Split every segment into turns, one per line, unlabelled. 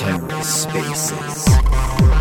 Terra Spaces.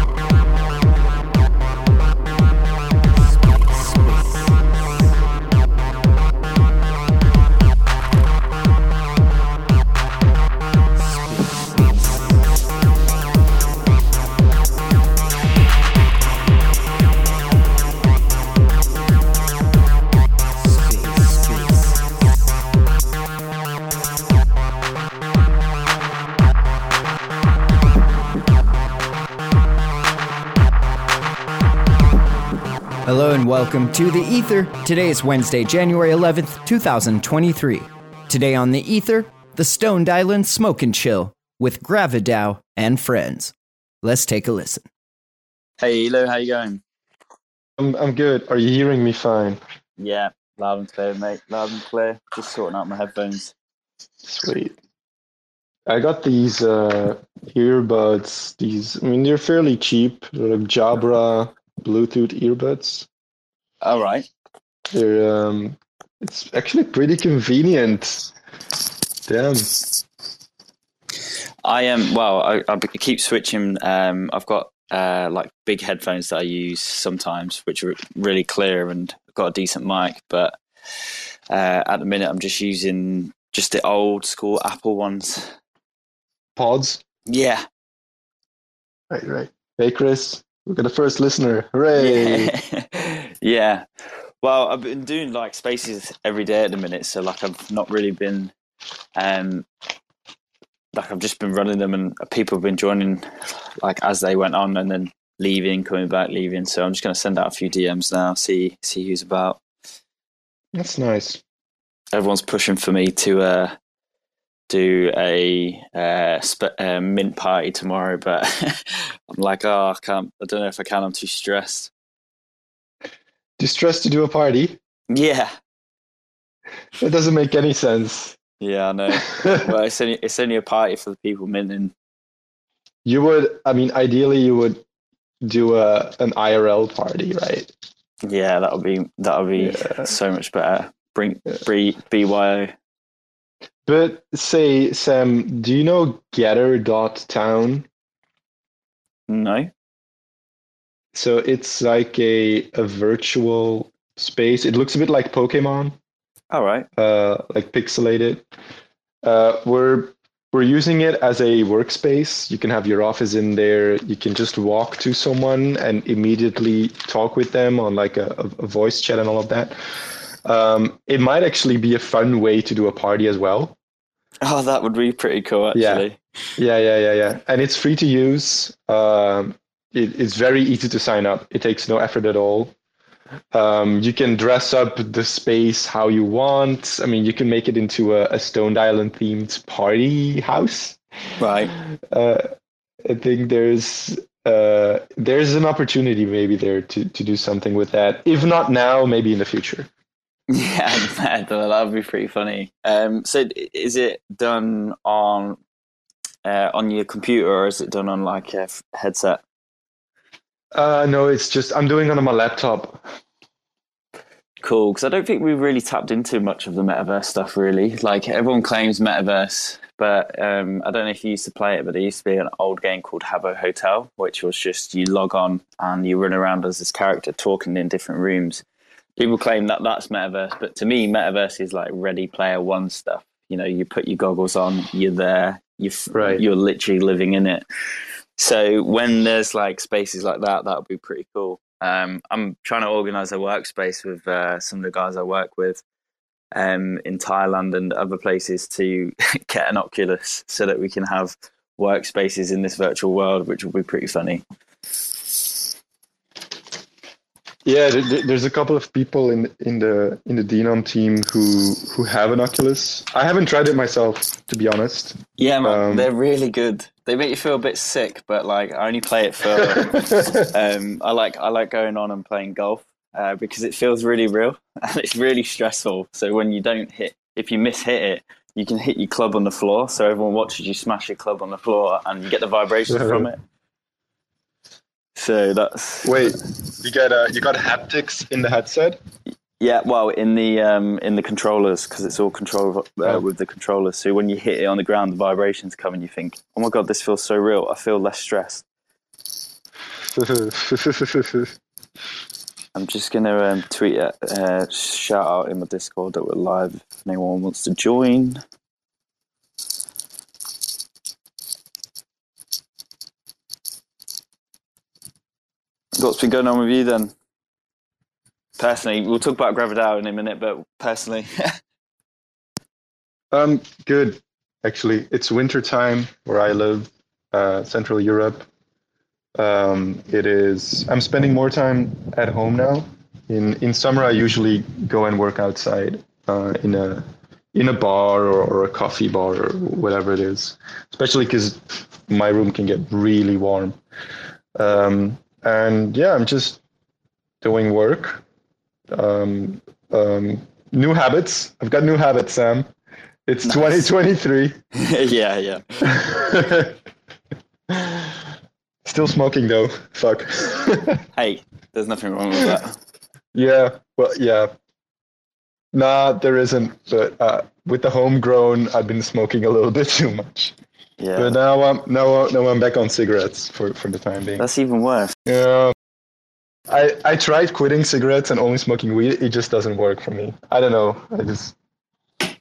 Welcome to The Ether. Today is Wednesday, January 11th, 2023. Today on The Ether, the Stoned Island Smoke and Chill with GraviDAO and friends. Let's take a listen.
Hey, Elo, how you going?
I'm I'm good. Are you hearing me fine?
Yeah, loud and clear, mate. Loud and clear. Just sorting out my headphones.
Sweet. I got these uh, earbuds. These, I mean, they're fairly cheap. They're like Jabra Bluetooth earbuds.
All right.
They're um, it's actually pretty convenient. Damn.
I am. Um, well, I, I keep switching. Um, I've got uh, like big headphones that I use sometimes, which are really clear and got a decent mic. But uh, at the minute, I'm just using just the old school Apple ones.
Pods.
Yeah.
Right, right. Hey, Chris. We got a first listener. Hooray!
Yeah. yeah. Well, I've been doing like spaces every day at the minute, so like I've not really been, um, like I've just been running them, and people have been joining, like as they went on, and then leaving, coming back, leaving. So I'm just going to send out a few DMs now, see see who's about.
That's nice.
Everyone's pushing for me to uh, do a uh, sp- uh, mint party tomorrow, but I'm like, oh, I can't. I don't know if I can. I'm too stressed.
Too stressed to do a party?
Yeah.
That doesn't make any sense.
Yeah, I know. well, it's only it's only a party for the people minting.
You would, I mean, ideally, you would do a an IRL party, right?
Yeah, that would be that would be yeah. so much better. Bring yeah. BYO.
But say, Sam, do you know Gather.town?
No.
So it's like a, a virtual space. It looks a bit like Pokemon.
All right.
Uh, like pixelated. Uh, we're we're using it as a workspace. You can have your office in there. You can just walk to someone and immediately talk with them on like a, a voice chat and all of that. Um, it might actually be a fun way to do a party as well.
Oh, that would be pretty cool, actually.
Yeah, yeah, yeah, yeah. yeah. And it's free to use. Um, it, it's very easy to sign up. It takes no effort at all. Um, you can dress up the space how you want. I mean, you can make it into a, a Stoned Island themed party house.
Right.
Uh, I think there's uh, there's an opportunity maybe there to to do something with that. If not now, maybe in the future.
Yeah, that would be pretty funny. Um, so, is it done on uh, on your computer or is it done on like a headset?
Uh, no, it's just I'm doing it on my laptop.
Cool, because I don't think we've really tapped into much of the metaverse stuff. Really, like everyone claims metaverse, but um, I don't know if you used to play it. But there used to be an old game called Habbo Hotel, which was just you log on and you run around as this character talking in different rooms people claim that that's metaverse, but to me, metaverse is like Ready Player One stuff. You know, you put your goggles on, you're there, you're right. you're literally living in it. So when there's like spaces like that, that would be pretty cool. Um, I'm trying to organize a workspace with uh, some of the guys I work with um, in Thailand and other places to get an Oculus so that we can have workspaces in this virtual world, which will be pretty funny.
Yeah, there's a couple of people in in the in the Denon team who who have an Oculus. I haven't tried it myself, to be honest.
Yeah, man, um, they're really good. They make you feel a bit sick, but like I only play it for. um, I like I like going on and playing golf uh, because it feels really real and it's really stressful. So when you don't hit, if you miss hit it, you can hit your club on the floor. So everyone watches you smash your club on the floor, and you get the vibrations from it. So that's
wait. You got uh, you got haptics in the headset.
Yeah, well, in the um, in the controllers because it's all control uh,
Oh.
with the controllers. So when you hit it on the ground, the vibrations come, and you think, "Oh my god, this feels so real." I feel less stressed. I'm just gonna um, tweet a uh, shout out in my Discord that we're live. If anyone wants to join. What's been going on with you then? Personally, we'll talk about GraviDAO in a minute, but personally,
um, good. Actually, it's winter time where I live, uh, Central Europe. Um, it is. I'm spending more time at home now. In in summer, I usually go and work outside uh, in a in a bar or, or a coffee bar or whatever it is. Especially because my room can get really warm. Um, and yeah, I'm just doing work. Um, um, new habits. I've got new habits, Sam. It's
Nice.
2023.
yeah, yeah.
Still smoking though. Fuck.
Hey, there's nothing wrong with that.
yeah. Well, yeah. Nah, there isn't. But uh, with the homegrown, I've been smoking a little bit too much.
Yeah,
But now I'm now now I'm back on cigarettes for for the time being.
that's even worse.
Yeah. I I tried quitting cigarettes and only smoking weed. It just doesn't work for me. I don't know. I just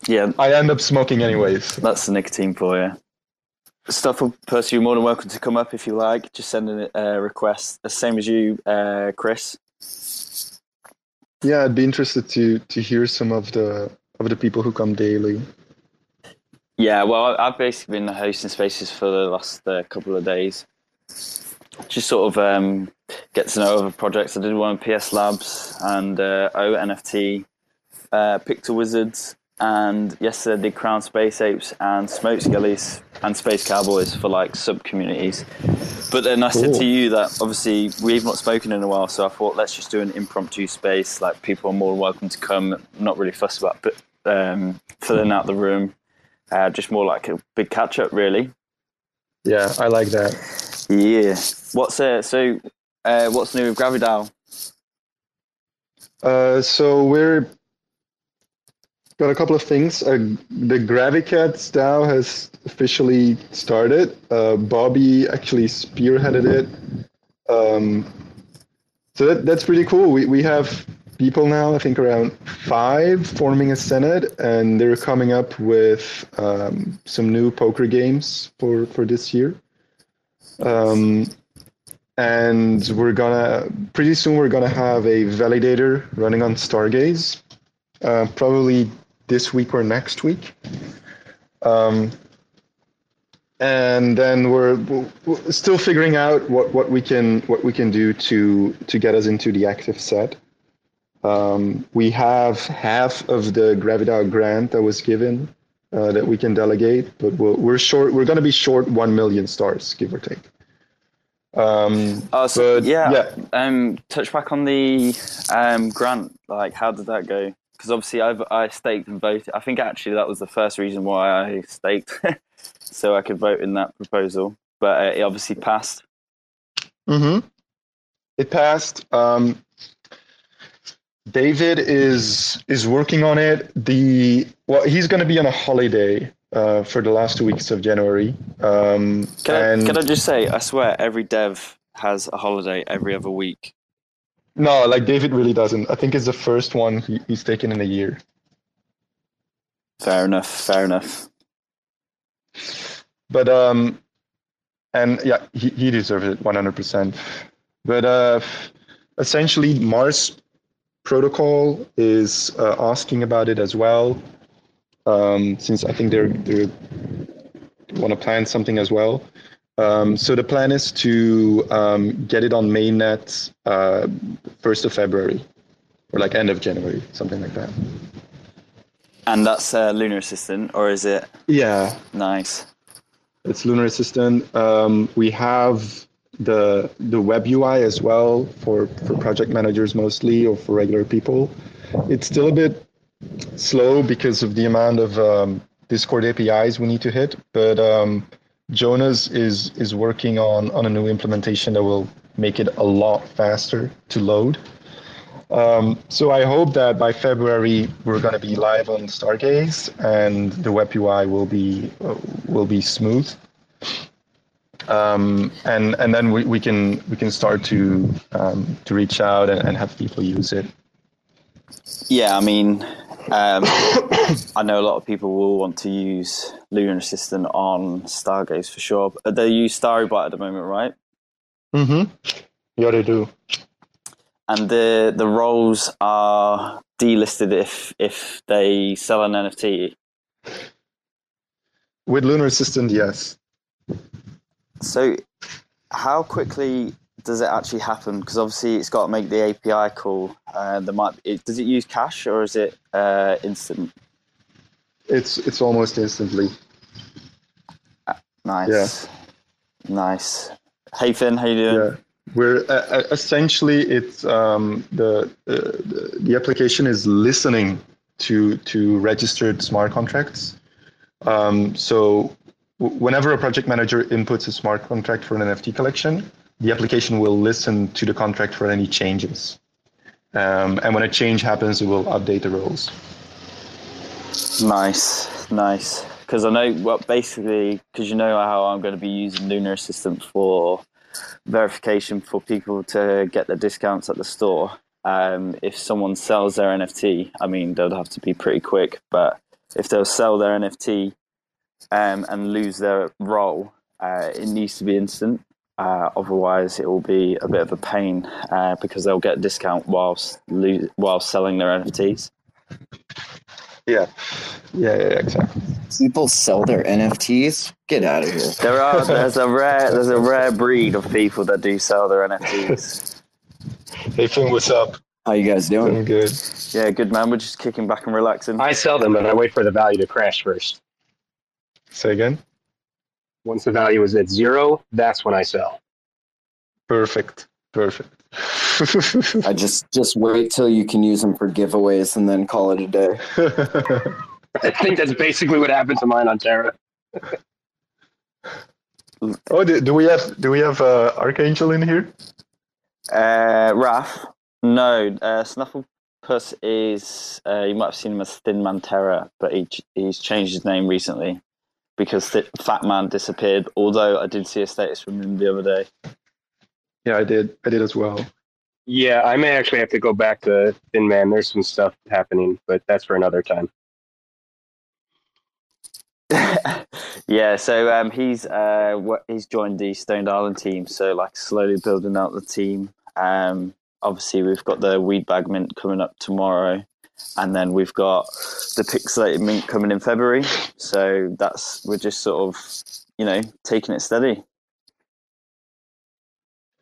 Yeah,
I end up smoking anyways.
that's the nicotine for you. Stuff will Percy, you're more than welcome to come up if you like. Just send a uh, request, the same as you, uh, Chris.
Yeah, I'd be interested to to hear some of the of the people who come daily.
Yeah, well, I've basically been hosting spaces for the last uh, couple of days. Just sort of um, get to know other projects. I did one on PS Labs and uh, O NFT, uh, Picture Wizards, and yesterday I did Crown Space Apes and Smoke Skellies and Space Cowboys for like sub communities. But then I said to you that obviously we've not spoken in a while, so I thought let's just do an impromptu space. Like people are more welcome to come. Not really fussed about but, um, filling out the room. Uh, just more like a big catch up, really.
Yeah, I like that.
Yeah. What's uh, so? Uh, what's new with GraviDAO?
Uh, so we're got a couple of things. Uh, the Gravicats DAO has officially started. Uh, Bobby actually spearheaded it. Um, so that, that's pretty cool. We we have people now. I think around five forming a senate, and they're coming up with um, some new poker games for for this year. Um, and we're gonna pretty soon we're gonna have a validator running on Stargaze, uh, probably this week or next week. Um, and then we're, we're still figuring out what, what we can what we can do to to get us into the active set. Um, we have half of the GraviDAO grant that was given uh, that we can delegate, but we're, we're short. We're going to be short one million stars, give or take. Um,
Oh, so,
But,
yeah.
yeah.
Um, touch back on the um grant. Like, how did that go? Because obviously, I've I staked and voted. I think actually that was the first reason why I staked, so I could vote in that proposal. But uh, it obviously passed.
Mm-hmm. It passed. Um, David is is working on it. The well, he's going to be on a holiday uh, for the last two weeks of January. Um,
Can I,
and
can I just say, I swear, every dev has a holiday every other week.
no, like David really doesn't. I think it's the first one he, he's taken in a year.
Fair enough. Fair enough.
But um, and yeah, he, he deserves it 100%. But uh, essentially, Mars Protocol is uh, asking about it as well, um, since I think they're they want to plan something as well. Um, so the plan is to um, get it on mainnet uh, first of February, or like end of January, something like that.
And that's uh, Lunar Assistant, or is it
Yeah,
nice?
It's Lunar Assistant. Um, we have the the web UI as well for for project managers mostly, or for regular people. It's still a bit slow because of the amount of um, Discord APIs we need to hit, but um, Jonas is is working on on a new implementation that will make it a lot faster to load. Um, so I hope that by February we're going to be live on Stargaze and the web UI will be uh, will be smooth. Um, and and then we, we can we can start to um, to reach out and, and have people use it.
Yeah, I mean, um, I know a lot of people will want to use Lunar Assistant on Stargaze for sure. But they use StarryBot at the moment, right?
Mm-hmm. Yeah, they do.
And the the roles are delisted if if they sell an NFT.
With Lunar Assistant, yes.
So, how quickly does it actually happen? Because obviously, it's got to make the API call. Uh, there might it, does it use cache or is it uh, instant?
It's it's almost instantly.
Nice, Yeah. nice. Hey Finn, how you doing?
Yeah, we're uh, uh, essentially it's um, the, uh, the the application is listening to to registered smart contracts. Um, so whenever a project manager inputs a smart contract for an NFT collection, the application will listen to the contract for any changes. Um, and when a change happens, it will update the roles.
Nice, nice. Because I know, well, basically, because you know how I'm going to be using Lunar Assistant for verification for people to get their discounts at the store. Um, if someone sells their NFT, I mean, they'll have to be pretty quick, but if they'll sell their NFT um, and lose their role, uh, it needs to be instant. Uh, otherwise, it will be a bit of a pain uh, because they'll get a discount whilst lo- whilst selling their NFTs.
Yeah, yeah, yeah, exactly.
People sell their NFTs. Get out of here.
There are there's a rare there's a rare breed of people that do sell their NFTs.
Hey Finn, what's up?
How you guys doing?
Doing good.
Yeah, good man. We're just kicking back and relaxing.
I sell them, and I wait for the value to crash first.
Say again.
Once the value is at zero, that's when I sell.
Perfect. Perfect.
I just just wait till you can use them for giveaways and then call it a day.
I think that's basically what happened to mine on Terra.
oh, do, do we have do we have uh, Archangel in here?
Uh, Raf, no, uh, Snufflepuss is uh, you might have seen him as Thin Man Terra, but he he's changed his name recently because Th- Fat Man disappeared. Although I did see a status from him the other day.
Yeah, I did. I did as well.
Yeah, I may actually have to go back to Thin Man. There's some stuff happening, but that's for another time.
yeah, so um, he's uh, what he's joined the Stoned Island team. So like slowly building out the team. Um, obviously, we've got the Weed Bag Mint coming up tomorrow, and then we've got the Pixelated Mint coming in February. So that's we're just sort of you know taking it steady.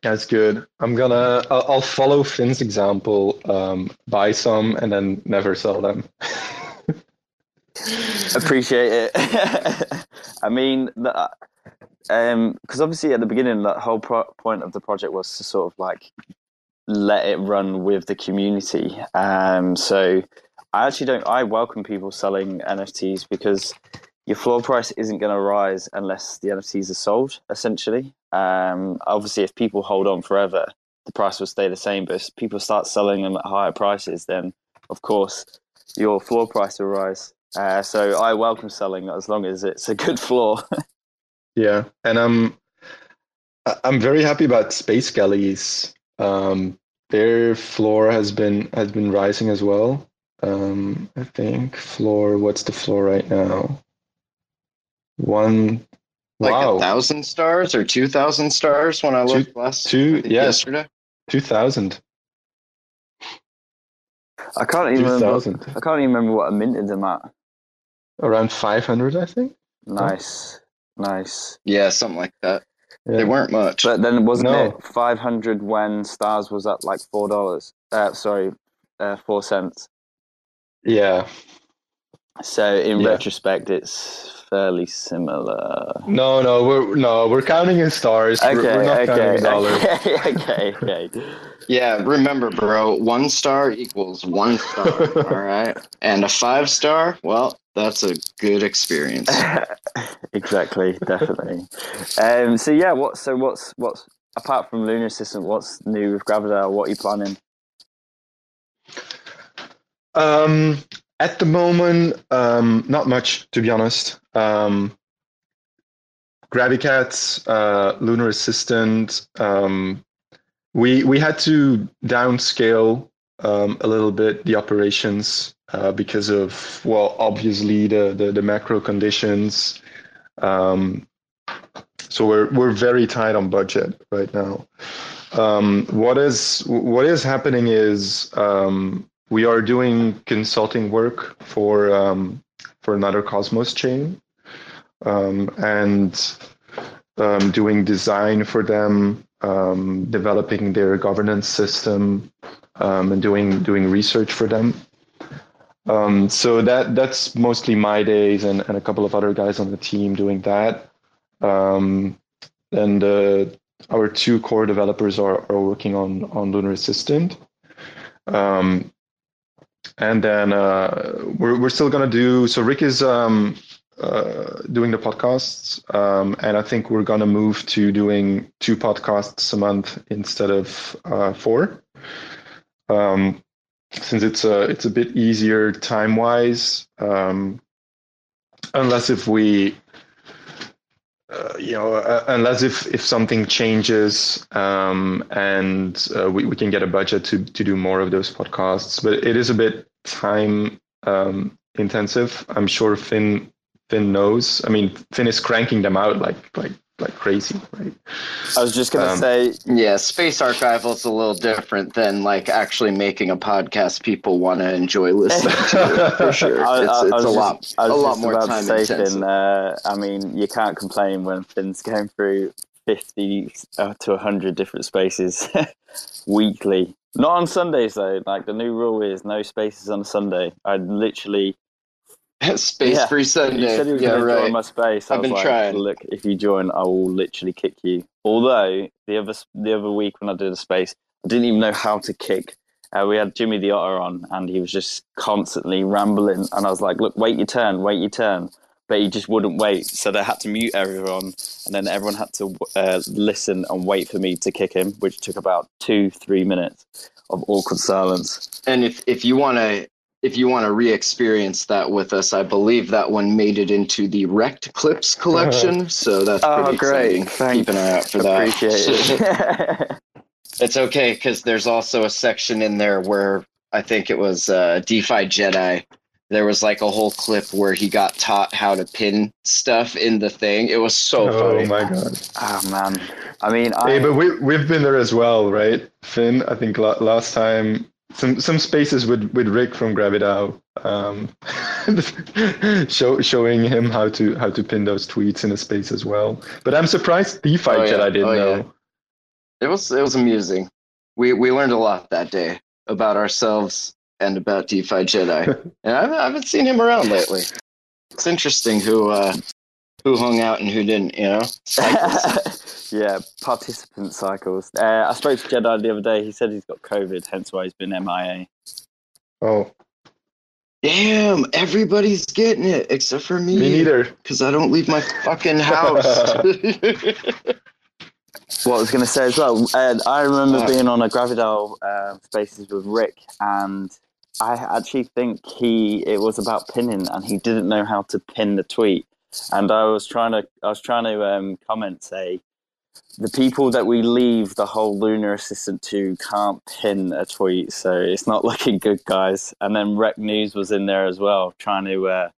That's good. I'm gonna. I'll, I'll follow Finn's example. Um, buy some and then never sell them.
Appreciate it. I mean, the, um, because obviously at the beginning, that whole pro- point of the project was to sort of like let it run with the community. Um, so I actually don't. I welcome people selling NFTs because your floor price isn't going to rise unless the NFTs are sold. Essentially, um, obviously, if people hold on forever, the price will stay the same. But if people start selling them at higher prices, then of course your floor price will rise. Uh, so I welcome selling as long as it's a good floor.
yeah, and I'm I'm very happy about Space Galleys. Um, their floor has been has been rising as well. Um, I think floor. What's the floor right now? One.
Like
wow,
a thousand stars or two thousand stars when I
Two-
looked last
two. Yeah,
yesterday.
two thousand.
I can't even
Two
remember. I can't even remember what I minted them at.
Around five hundred, I think.
Nice, nice.
Yeah, something like that.
Yeah.
They weren't much.
But then wasn't
No.
it five hundred when stars was at like four dollars? Uh, sorry, uh, four cents.
Yeah.
So in
Yeah.
retrospect, it's fairly similar.
No, no, we're no, we're counting in stars.
Okay,
we're, we're not counting
okay,
in dollars.
okay, okay, okay.
Yeah, remember, bro, one star equals one star. all right. And a five star, well, that's a good experience.
exactly, definitely. Um, so yeah, what? So what's what's apart from Lunar Assistant? What's new with GraviDAO? What are you planning?
Um, at the moment, um, not much to be honest. Um, GraviCats, uh, Lunar Assistant. Um, we we had to downscale um, a little bit the operations uh, because of well, obviously the the, the macro conditions. Um, so we're we're very tight on budget right now. Um, what is what is happening is um, we are doing consulting work for um, for another Cosmos chain, um, and um, doing design for them, um, developing their governance system, um, and doing doing research for them. Um, so that that's mostly my days and, and a couple of other guys on the team doing that. And uh, our two core developers are, are working on on Lunar Assistant. Um, and then uh, we're we're still gonna do. So Rick is um, uh, doing the podcasts, um, and I think we're gonna move to doing two podcasts a month instead of uh, four. Um, since it's a it's a bit easier time wise, um, unless if we uh, you know, uh, unless if, if something changes um, and uh, we, we can get a budget to, to do more of those podcasts, but it is a bit time um, intensive. I'm sure Finn Finn knows. I mean, Finn is cranking them out like like like crazy, right?
I was just gonna
Um,
say,
Yeah, Space Archival is a little different than like actually making a podcast people want to enjoy listening to. For sure,
I-
it's,
I- I
it's
was
a
just-
lot,
I
a
was
lot more
about
time
to say,
intensive.
Finn, uh, I mean, you can't complain when Finn's going through 50 uh, to 100 different spaces weekly. Not on Sundays, though. Like, the new rule is no spaces on Sunday. I literally,
Space
Yeah.
Free
you said you were
Yeah,
going to join
right.
my space. I
I've been
like,
trying.
look, if you join, I will literally kick you. Although, the other, the other week when I did a space, I didn't even know how to kick. Uh, we had Jimmy the Otter on, and he was just constantly rambling. And I was like, "Look, wait your turn, wait your turn." But he just wouldn't wait, so they had to mute everyone, and then everyone had to uh, listen and wait for me to kick him, which took about two, three minutes of awkward silence.
And if if you want to if you want to re-experience that with us, I believe that one made it into the Rekt Clips collection. So that's
Oh,
pretty
great.
exciting. Keep an eye out for that.
Appreciate it.
It's okay because there's also a section in there where I think it was uh, DeFi Jedi. There was like a whole clip where he got taught how to pin stuff in the thing. It was so
oh
funny.
Oh my god!
oh man, I mean, I,
Hey, but we we've been there as well, right, Finn? I think last time some some spaces with with Rick from GraviDAO, um, show, showing him how to how to pin those tweets in a space as well. But I'm surprised DeFi
Oh, yeah.
Jedi didn't
Oh, yeah.
know.
It was it was amusing. We we learned a lot that day about ourselves and about DeFi Jedi. and I've I haven't seen him around lately. It's interesting who uh, who hung out and who didn't. You know,
yeah, participant cycles. Uh, I spoke to Jedi the other day. He said he's got COVID, hence why he's been MIA.
Oh,
Damn, everybody's getting it except for me.
me neither.
Because I don't leave my fucking house.
What I was going to say as well, uh, I remember
Uh.
being on a GraviDAO uh, Spaces with Rick, and I actually think he it was about pinning, and he didn't know how to pin the tweet. And I was trying to, I was trying to um, comment say, the people that we leave the whole lunar assistant to can't pin a tweet, so it's not looking good, guys. And then Rec News was in there as well, trying to, uh,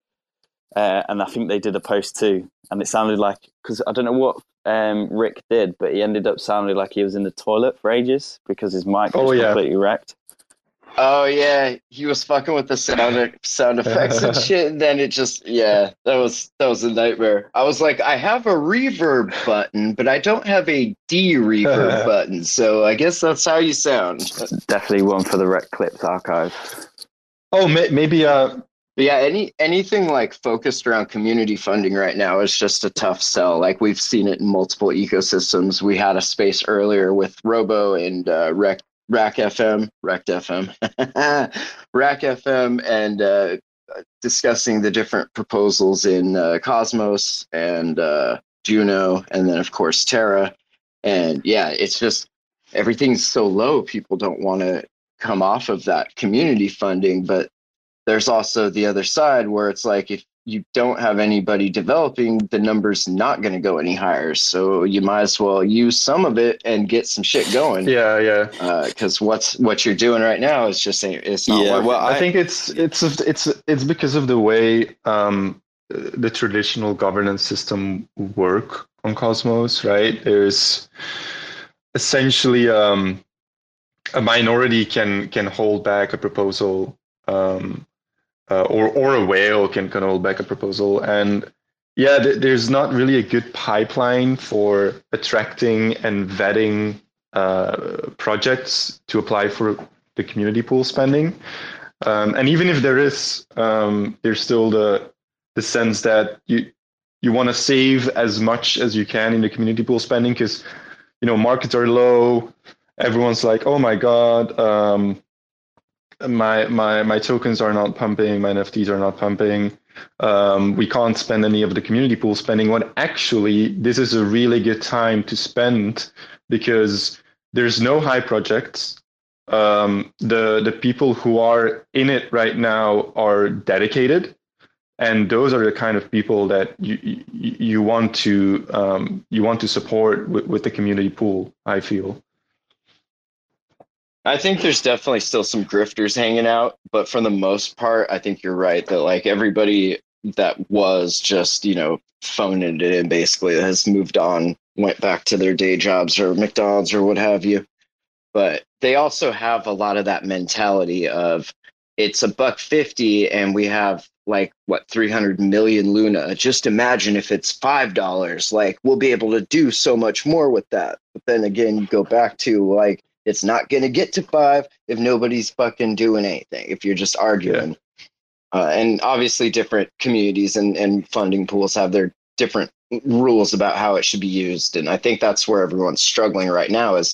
uh, and I think they did a post too, and it sounded like because I don't know what um, Rick did, but he ended up sounding like he was in the toilet for ages because his mic was
Oh, yeah.
completely wrecked.
Oh yeah, he was fucking with the sound sound effects and shit, and then it just yeah, that was that was a nightmare. I was like, I have a reverb button, but I don't have a de-reverb button, so I guess that's how you sound.
Definitely one for the Rekt Clips archive.
Oh, may, maybe uh,
But yeah, any anything like focused around community funding right now is just a tough sell. Like we've seen it in multiple ecosystems. We had a space earlier with Robo and uh, Rec Rack FM, Rack FM, Rack FM, and uh, discussing the different proposals in uh, Cosmos and uh, Juno, and then of course Terra. And yeah, it's just everything's so low. People don't want to come off of that community funding, but there's also the other side where it's like if you don't have anybody developing, the number's not going to go any higher. So you might as well use some of it and get some shit going.
Yeah, yeah.
Because uh, what's what you're doing right now is just it's not
yeah,
working.
Well, I, I, think it's it's it's it's because of the way um, the traditional governance system work on Cosmos, right? There's essentially um, a minority can can hold back a proposal um, uh, or or a whale can hold back a proposal. And yeah th- there's not really a good pipeline for attracting and vetting uh, projects to apply for the community pool spending. Um, and even if there is um, there's still the the sense that you you want to save as much as you can in the community pool spending because you know markets are low. Everyone's like oh my god um, my my my tokens are not pumping, my NFTs are not pumping. Um, we can't spend any of the community pool spending. When actually, this is a really good time to spend because there's no high projects. Um, the the people who are in it right now are dedicated, and those are the kind of people that you you, you want to um, you want to support with, with the community pool. I feel.
I think there's definitely still some grifters hanging out, but for the most part, I think you're right that like everybody that was just, you know, phoning it in basically has moved on, went back to their day jobs or McDonald's or what have you. But they also have a lot of that mentality of it's a buck 50 and we have like what 300 million luna. Just imagine if it's five dollars. Like we'll be able to do so much more with that. But then again you go back to like it's not going to get to five if nobody's fucking doing anything, if you're just arguing. Yeah. Uh, and obviously, different communities and, and funding pools have their different rules about how it should be used. And I think that's where everyone's struggling right now is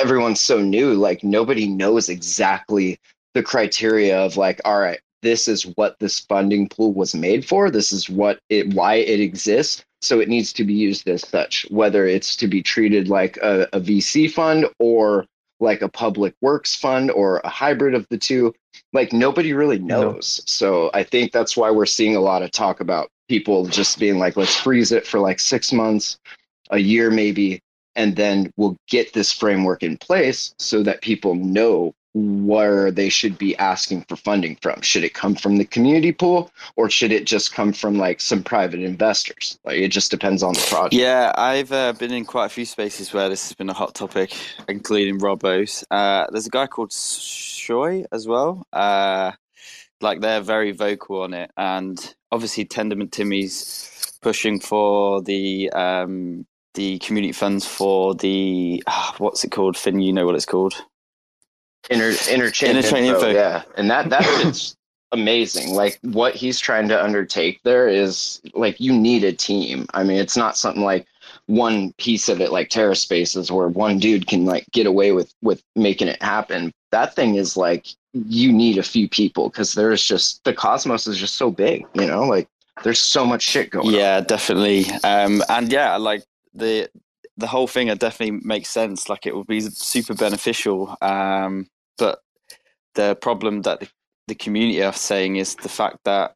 everyone's so new, like nobody knows exactly the criteria of like, all right, this is what this funding pool was made for. This is what it why it exists. So it needs to be used as such, whether it's to be treated like a, a VC fund or like a public works fund or a hybrid of the two. Like nobody really knows. No. So I think that's why we're seeing a lot of talk about people just being like, let's freeze it for like six months, a year maybe, and then we'll get this framework in place so that people know where they should be asking for funding from. Should it come from the community pool or should it just come from like some private investors? Like it just depends on the project.
Yeah, I've uh, been in quite a few spaces where this has been a hot topic, including Robos. Uh, there's a guy called Shoy as well. Uh, like they're very vocal on it, and obviously Tendermint Timmy's pushing for the um, the community funds for the uh, what's it called? Finn, you know what it's called?
Inter, interchain, interchain info, info. Yeah, and that that is amazing. Like what he's trying to undertake there is like you need a team. I mean, it's not something like one piece of it like terra spaces where one dude can like get away with with making it happen. That thing is like you need a few people because there's just the cosmos is just so big. You know, like there's so much shit going.
Yeah,
on.
definitely. Um, and yeah, like the the whole thing it definitely makes sense. Like it would be super beneficial. Um, but the problem that the, the community are saying is the fact that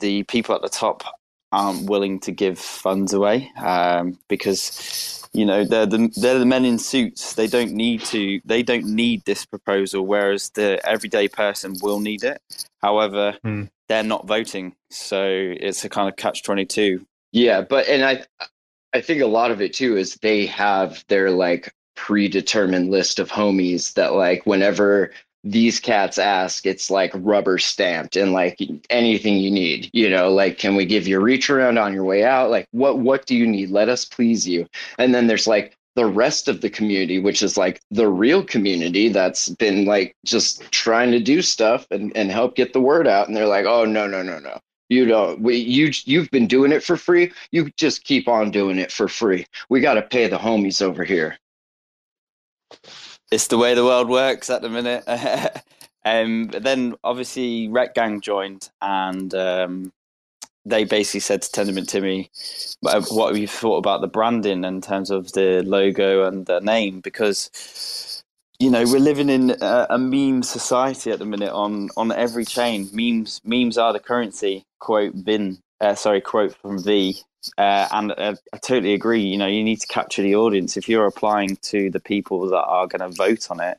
the people at the top aren't willing to give funds away um, because you know they're the they're the men in suits. They don't need to. They don't need this proposal, whereas the everyday person will need it. However, hmm. they're not voting, so it's a kind of catch twenty two.
Yeah, but and I I think a lot of it too is they have their like predetermined list of homies that like whenever these cats ask it's like rubber stamped and like anything you need you know like can we give you a reach around on your way out? Like what what do you need? Let us please you. And then there's like the rest of the community which is like the real community that's been like just trying to do stuff and, and help get the word out. And they're like oh no no no no you don't we you you've been doing it for free you just keep on doing it for free we got to pay the homies over here
it's the way the world works at the minute. um, then obviously Rekt Gang joined, and um, they basically said to Tendermint Timmy, "What have you thought about the branding in terms of the logo and the name?" Because you know we're living in a, a, meme society at the minute on on every chain. Memes memes are the currency quote bin uh, sorry quote from v. Uh, and uh, i totally agree. You know you need to capture the audience. If you're applying to the people that are going to vote on it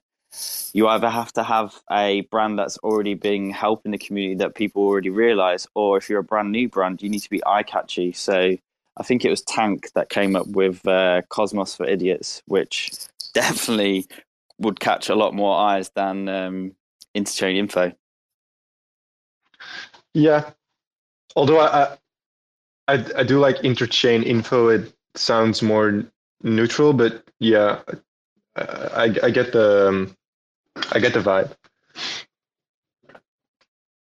you either have to have a brand that's already been helping the community that people already realize or if you're a brand new brand you need to be eye catchy so i think it was tank that came up with uh, cosmos for idiots which definitely would catch a lot more eyes than um, interchain info.
Yeah, although I, I I do like interchain info. It sounds more neutral, but yeah, I I get the um, I get the vibe.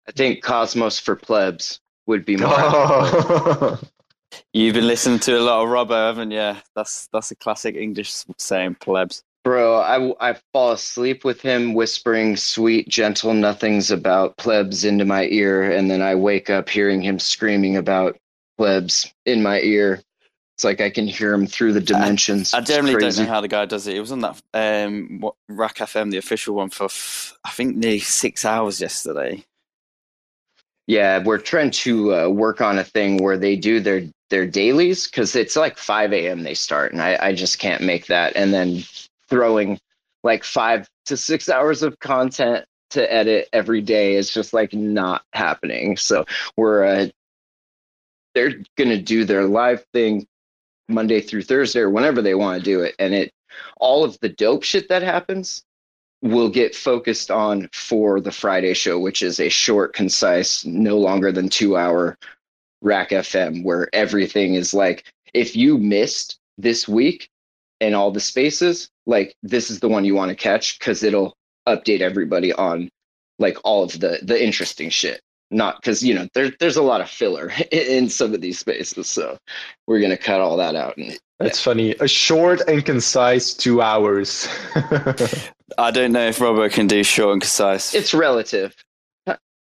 I think Cosmos for plebs would be more.
You've been listening to a lot of Robbo, haven't you? That's that's a classic English saying, plebs.
Bro, I, I fall asleep with him whispering sweet, gentle nothings about plebs into my ear, and then I wake up hearing him screaming about plebs in my ear. It's like I can hear him through the dimensions.
I, I generally don't know how the guy does it. It was on that um, what, RAC FM, the official one, for f- I think nearly six hours yesterday.
Yeah, we're trying to uh, work on a thing where they do their their dailies because it's like 5 a.m. they start, and I, I just can't make that. And then throwing like five to six hours of content to edit every day is just like not happening. So we're uh, they're gonna do their live thing Monday through Thursday or whenever they want to do it, and it all of the dope shit that happens will get focused on for the Friday show, which is a short, concise, no longer than two hour Rack FM, where everything is like if you missed this week and all the spaces, like this is the one you want to catch because it'll update everybody on like all of the the interesting shit. Not because you know there, there's a lot of filler in some of these spaces so we're going to cut all that out and
that's yeah. funny. A short and concise two hours.
I don't know if robert can do short and concise.
It's relative.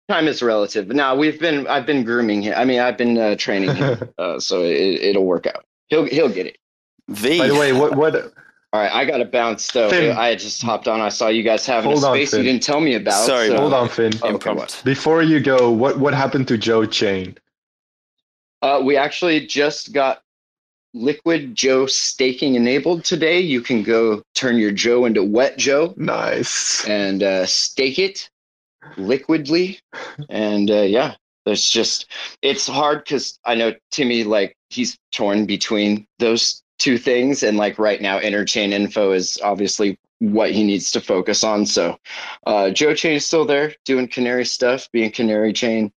Time is relative. Now we've been i've been grooming him i mean i've been uh, training him uh, so it, it'll work out. He'll he'll get it.
V.
By the way what what
all right, I got to bounce though. Finn. I just hopped on. I saw you guys having hold a space on, you didn't tell me about.
Sorry,
so.
hold on, Finn.
Oh, okay,
Before you go, what what happened to Joe Chain?
Uh, we actually just got Liquid Joe staking enabled today. You can go turn your Joe into Wet Joe.
Nice.
And uh, stake it liquidly, and uh, yeah, there's just it's hard because I know Timmy like he's torn between those two things and like right now interchain info is obviously what he needs to focus on. So uh, joe chain is still there doing canary stuff being canary chain.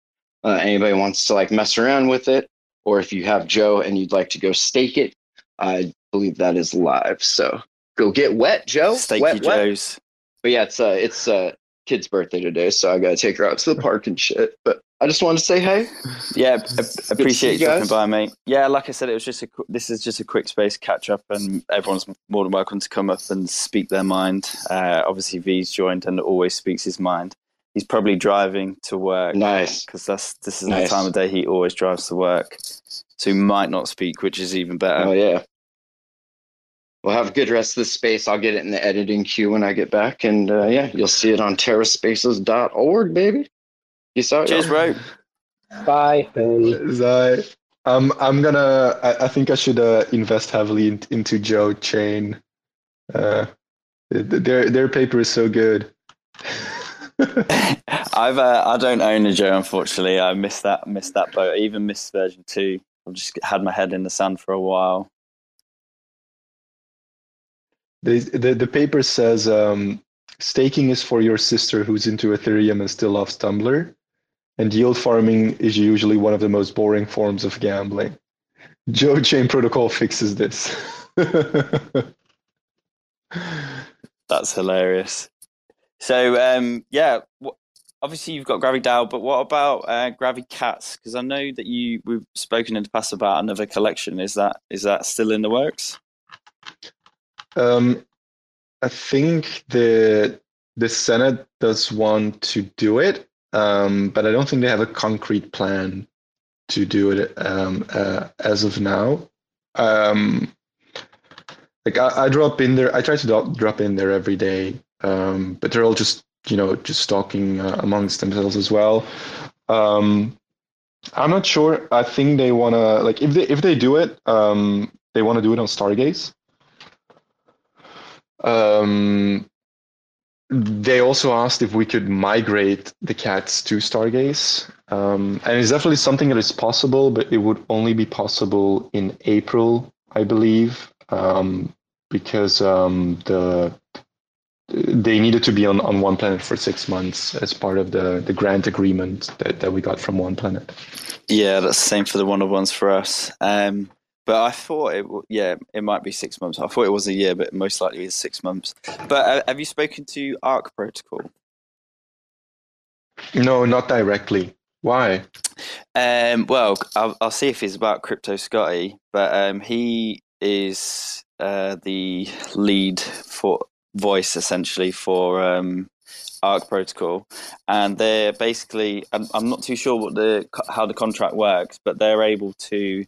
Uh, anybody wants to like mess around with it or if you have joe and you'd like to go stake it i believe that is live. So go get wet joe.
Stakey
wet,
joes
wet. but yeah it's uh it's uh kid's birthday today so i gotta take her out to the park and shit but I just wanted to say hey.
Yeah, appreciate you dropping by, mate. Yeah, like I said, it was just a. This is just a quick space catch up, and everyone's more than welcome to come up and speak their mind. Uh, obviously, V's joined and always speaks his mind. He's probably driving to work.
Nice,
because that's this is nice. the time of day he always drives to work, so he might not speak, which is even better.
Oh yeah. We'll have a good rest of the space. I'll get it in the editing queue when I get back, and uh, yeah, you'll see it on terraspaces.org, baby. Peace out.
Cheers, bro.
Bye.
Bye. Um, I'm gonna. I, I think I should uh, invest heavily in, into Joe Chain. Uh, their their paper is so good.
I've uh, I don't own a Joe, unfortunately. I missed that missed that boat. I even missed version two. I've just had my head in the sand for a while.
The the, the paper says um, staking is for your sister who's into Ethereum and still loves Tumblr and yield farming is usually one of the most boring forms of gambling. Joe Chain Protocol fixes this.
That's hilarious. So, um, yeah, obviously you've got GraviDAO, but what about uh, Cats? Because I know that you we've spoken in the past about another collection. Is that is that still in the works?
Um, I think the the Senate does want to do it, um, but I don't think they have a concrete plan to do it um, uh, as of now. Um, like I, I, drop in there, I try to drop, drop in there every day um, but they're all just you know just talking uh, amongst themselves as well. Um, I'm not sure. I think they wanna like if they if they do it, um, they want to do it on Stargaze. Um, they also asked if we could migrate the cats to Stargaze, um, and it's definitely something that is possible, but it would only be possible in April, I believe, um, because um, the they needed to be on, on one planet for six months as part of the, the grant agreement that, that we got from one planet.
Yeah, that's the same for the one of ones for us. Um, but I thought it, yeah, it might be six months. I thought it was a year, but most likely it's six months. But uh, have you spoken to Ark Protocol?
No, not directly. Why?
Um, well, I'll, I'll see if he's about Crypto Scotty, but um, he is uh, the lead for voice essentially for um, Ark Protocol, and they're basically I'm, I'm not too sure what the how the contract works, but they're able to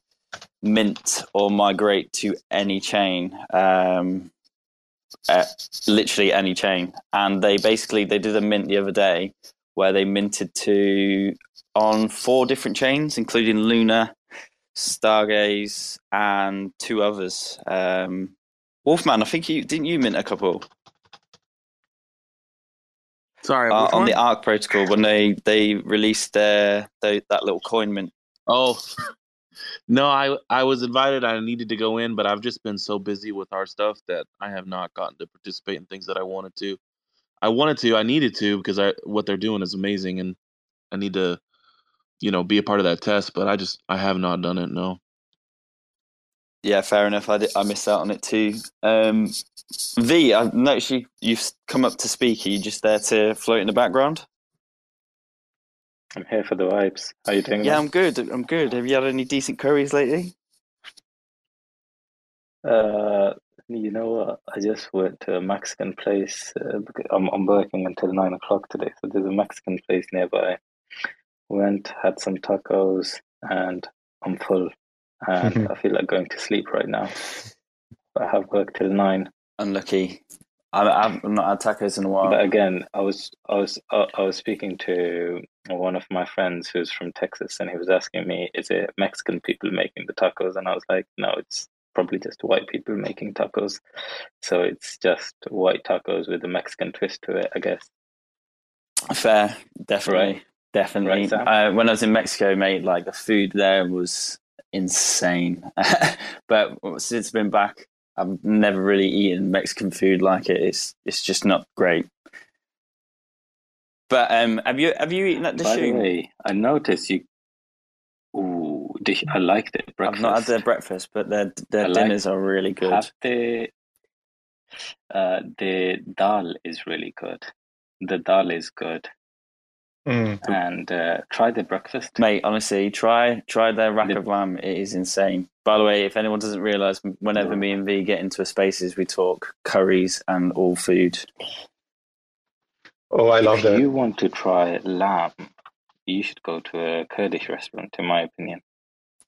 mint or migrate to any chain. Um, uh, literally any chain. And they basically they did a mint the other day where they minted to on four different chains including luna stargaze and two others. Um, wolfman i think you didn't you mint a couple?
Sorry,
uh, on the Ark Protocol when they they released their, their that little coin mint.
Oh, no, I I was invited. I needed to go in, but I've just been so busy with our stuff that I have not gotten to participate in things that I wanted to. I wanted to, I needed to because I what they're doing is amazing, and I need to, you know, be a part of that test. But I just I have not done it. No.
Yeah, fair enough. I, did, I missed out on it too. Um, v, I noticed you, you've come up to speak. Are you just there to float in the background?
I'm here for the vibes. How you doing?
Yeah,
man?
I'm good. I'm good. Have you had any decent curries lately?
Uh, you know what? I just went to a Mexican place. Uh, I'm I'm working until nine o'clock today, so there's a Mexican place nearby. Went, had some tacos, and I'm full, and I feel like going to sleep right now. I have work till nine.
Unlucky. I, I've not had tacos in a while.
But again, I was I was I, I was speaking to one of my friends who's from Texas, and he was asking me, "Is it Mexican people making the tacos?" And I was like, "No, it's probably just white people making tacos. So it's just white tacos with a Mexican twist to it, I guess."
Fair, definitely,
Right.
definitely.
Right,
uh, when I was in Mexico, mate, like the food there was insane. but since I've been back, I've never really eaten Mexican food like it. It's it's just not great. But um, have you have you eaten at
By the way, I noticed you. Ooh, dish, I liked it.
I've not had their breakfast, but their their
I like-
dinners are really good.
Have the uh, the dal is really good. The dal is good,
Mm.
and uh, try the breakfast.
Mate, honestly, try try their rack
The-
of lamb. It is insane. By the way, if anyone doesn't realise, whenever me and V get into a spaces, we talk curries and all food.
Oh, I love
if
that.
you want to try lamb, you should go to a Kurdish restaurant, in my opinion.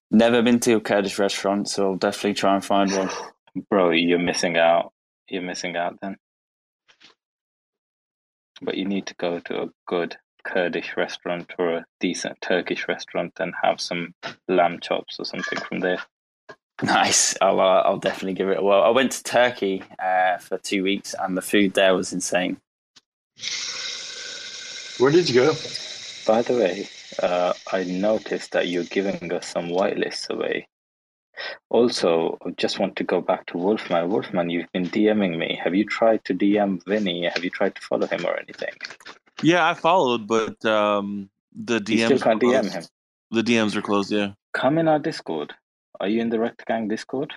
Never been to a Kurdish restaurant, so I'll definitely try and find one.
Bro, you're missing out. You're missing out then. But you need to go to a good Kurdish restaurant or a decent Turkish restaurant and have some lamb chops or something from there.
Nice. I'll uh, I'll definitely give it a whirl. I went to Turkey uh, for two weeks, and the food there was insane.
Where did you go?
By the way, uh, I noticed that you're giving us some whitelists away. Also, I just want to go back to Wolfman. Wolfman, you've been DMing me. Have you tried to DM Vinny? Have you tried to follow him or anything?
Yeah, I followed, but um, the DMs
You still can't DM
closed.
him.
The DMs are closed. Yeah.
Come in our Discord. Are you in the Rekt Gang Discord?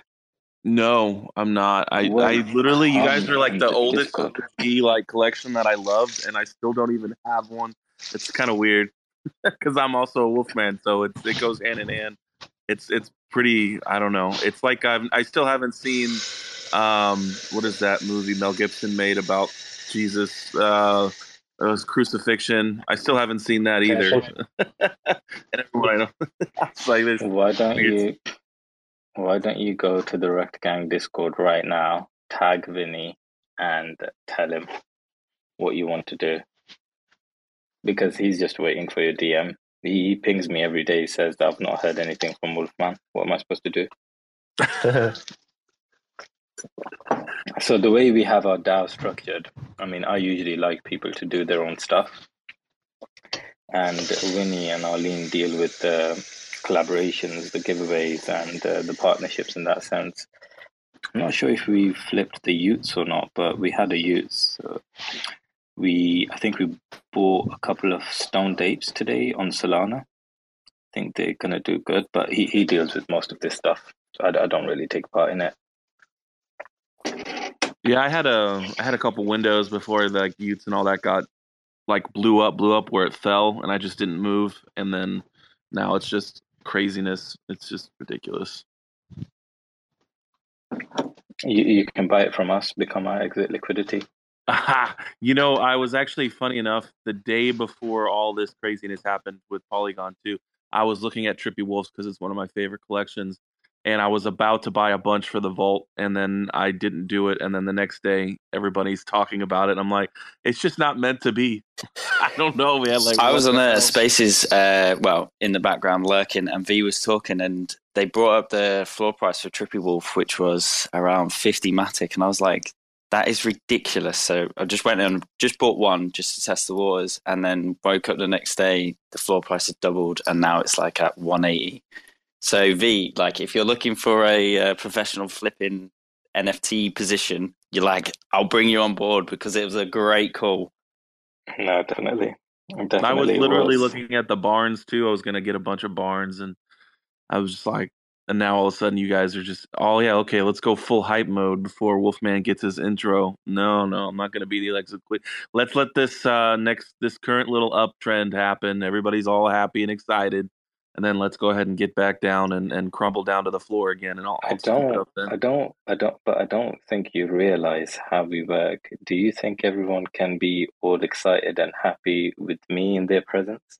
No, I'm not. I,
Well,
I literally, you guys
um,
are like the oldest. OG, like collection that I loved, and I still don't even have one. It's kind of weird because I'm also a Wolfman, so it's it goes hand in hand. It's it's pretty. I don't know. It's like I've I still haven't seen um what is that movie Mel Gibson made about Jesus? Uh, it was crucifixion. I still haven't seen that either. and everyone I know, it's like this.
Why don't
Weird.
you why don't you go to the Rekt Gang Discord right now, tag Vinny and tell him what you want to do because he's just waiting for your DM. He pings me every day, says that I've not heard anything from Wolfman. What am I supposed to do? so the way we have our DAO structured, I mean, I usually like people to do their own stuff, and Winnie and Arlene deal with the collaborations, the giveaways, and uh, the partnerships in that sense. I'm not sure if we flipped the y00ts or not, but we had a y00ts. So we, I think we bought a couple of stone Apes today on Solana. I think they're gonna do good, but he, he deals with most of this stuff. So I, I don't really take part in it.
Yeah, I had a I had a couple windows before like y00ts and all that got like blew up, blew up where it fell, and I just didn't move. And then now it's just craziness. It's just ridiculous.
You, you can buy it from us, become our exit liquidity.
Aha. You know, I was actually funny enough the day before all this craziness happened with Polygon 2. I was looking at Trippy Wolves because it's one of my favorite collections, and I was about to buy a bunch for the vault, and then I didn't do it. And then the next day, everybody's talking about it. I'm like, it's just not meant to be. I don't know, man. Like,
I was on
the
a? Spaces, uh, well, in the background lurking, and V was talking, and they brought up the floor price for Trippy Wolf, which was around 50 Matic, and I was like, that is ridiculous. So I just went and just bought one just to test the waters, and then woke up the next day, the floor price had doubled, and now it's like at 180. So V, like, if you're looking for a uh, professional flipping NFT position, you're like, I'll bring you on board because it was a great call.
No, definitely. Definitely
I was literally
was.
looking at the barns too. I was gonna get a bunch of barns, and I was just like, and now all of a sudden you guys are just, oh yeah, okay, let's go full hype mode before Wolfman gets his intro. No, no, I'm not gonna be the Alexa Quid. Let's let this uh next this current little uptrend happen. Everybody's all happy and excited, and then let's go ahead and get back down and, and crumble down to the floor again. And I'll,
I
I'll it
don't,
up then.
I don't, I don't, but I don't think you realize how we work. Do you think everyone can be all excited and happy with me in their presence?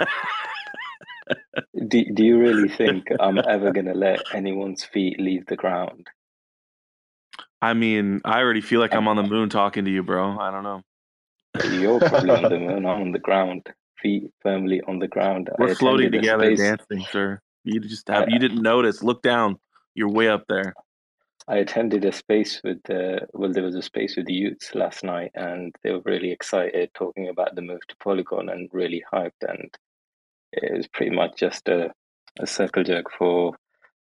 do, do you really think I'm ever going to let anyone's feet leave the ground?
I mean, I already feel like I'm on the moon talking to you, bro. I don't know.
You're probably on the moon, I'm on the ground, feet firmly on the ground.
We're floating together,
space-
dancing, sir. You just have
I-
you didn't notice. Look down. You're way up there.
I attended a space with the well, there was a space with the y00ts last night, and they were really excited, talking about the move to Polygon and really hyped. And it was pretty much just a, a circle jerk for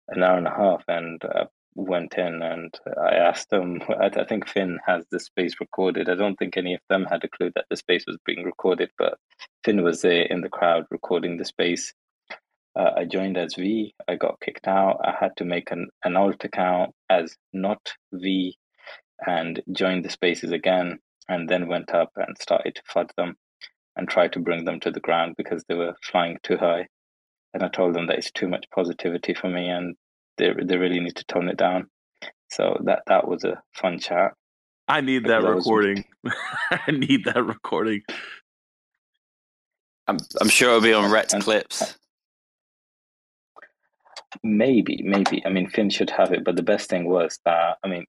an hour and a half, and uh, went in and I asked them. I, I think Finn has the space recorded. I don't think any of them had a clue that the space was being recorded, but Finn was there in the crowd recording the space. Uh, I joined as V. I got kicked out. I had to make an, an alt account as not V and joined the spaces again, and then went up and started to FUD them and try to bring them to the ground because they were flying too high. And I told them that it's too much positivity for me and they, they really need to tone it down. So that, that was a fun chat.
I need that
Because was-
recording. I need that recording.
I'm, I'm sure it'll be on Rekt
And-
clips.
Maybe, maybe. I mean, Finn should have it, but the best thing was that, I mean,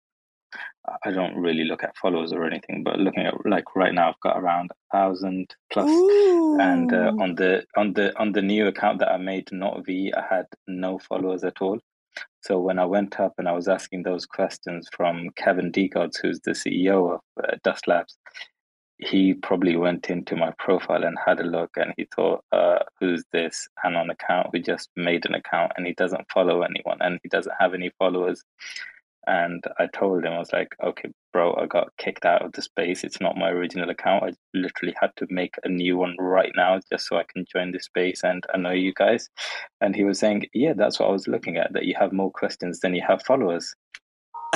I don't really look at followers or anything, but looking at like right now, I've got around a thousand plus. and uh, on the on the on the new account that I made, not V, I had no followers at all. So when I went up and I was asking those questions from Kevin Degods, who's the CEO of uh, Dust Labs, he probably went into my profile and had a look, and he thought, uh, "Who's this anon account who just made an account and he doesn't follow anyone and he doesn't have any followers?" And I told him, I was like, okay, bro, I got kicked out of the space. It's not my original account. I literally had to make a new one right now just so I can join the space and I know you guys. And he was saying, yeah, that's what I was looking at, that you have more questions than you have followers.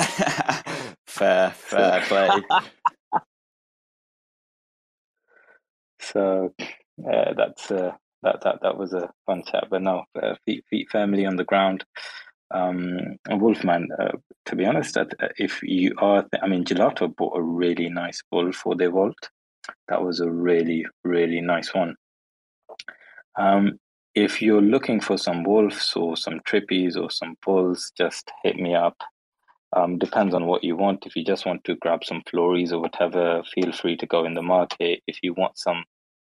fair, fair play.
So uh, that's uh, that that that was a fun chat. But no, uh, feet feet firmly on the ground. Um, Wolfman, uh, to be honest, that uh, if you are, I mean, Gelato bought a really nice bull for their vault. That was a really really nice one. Um, if you're looking for some wolves or some trippies or some bulls, just hit me up. Um, depends on what you want. If you just want to grab some flories or whatever, feel free to go in the market. If you want some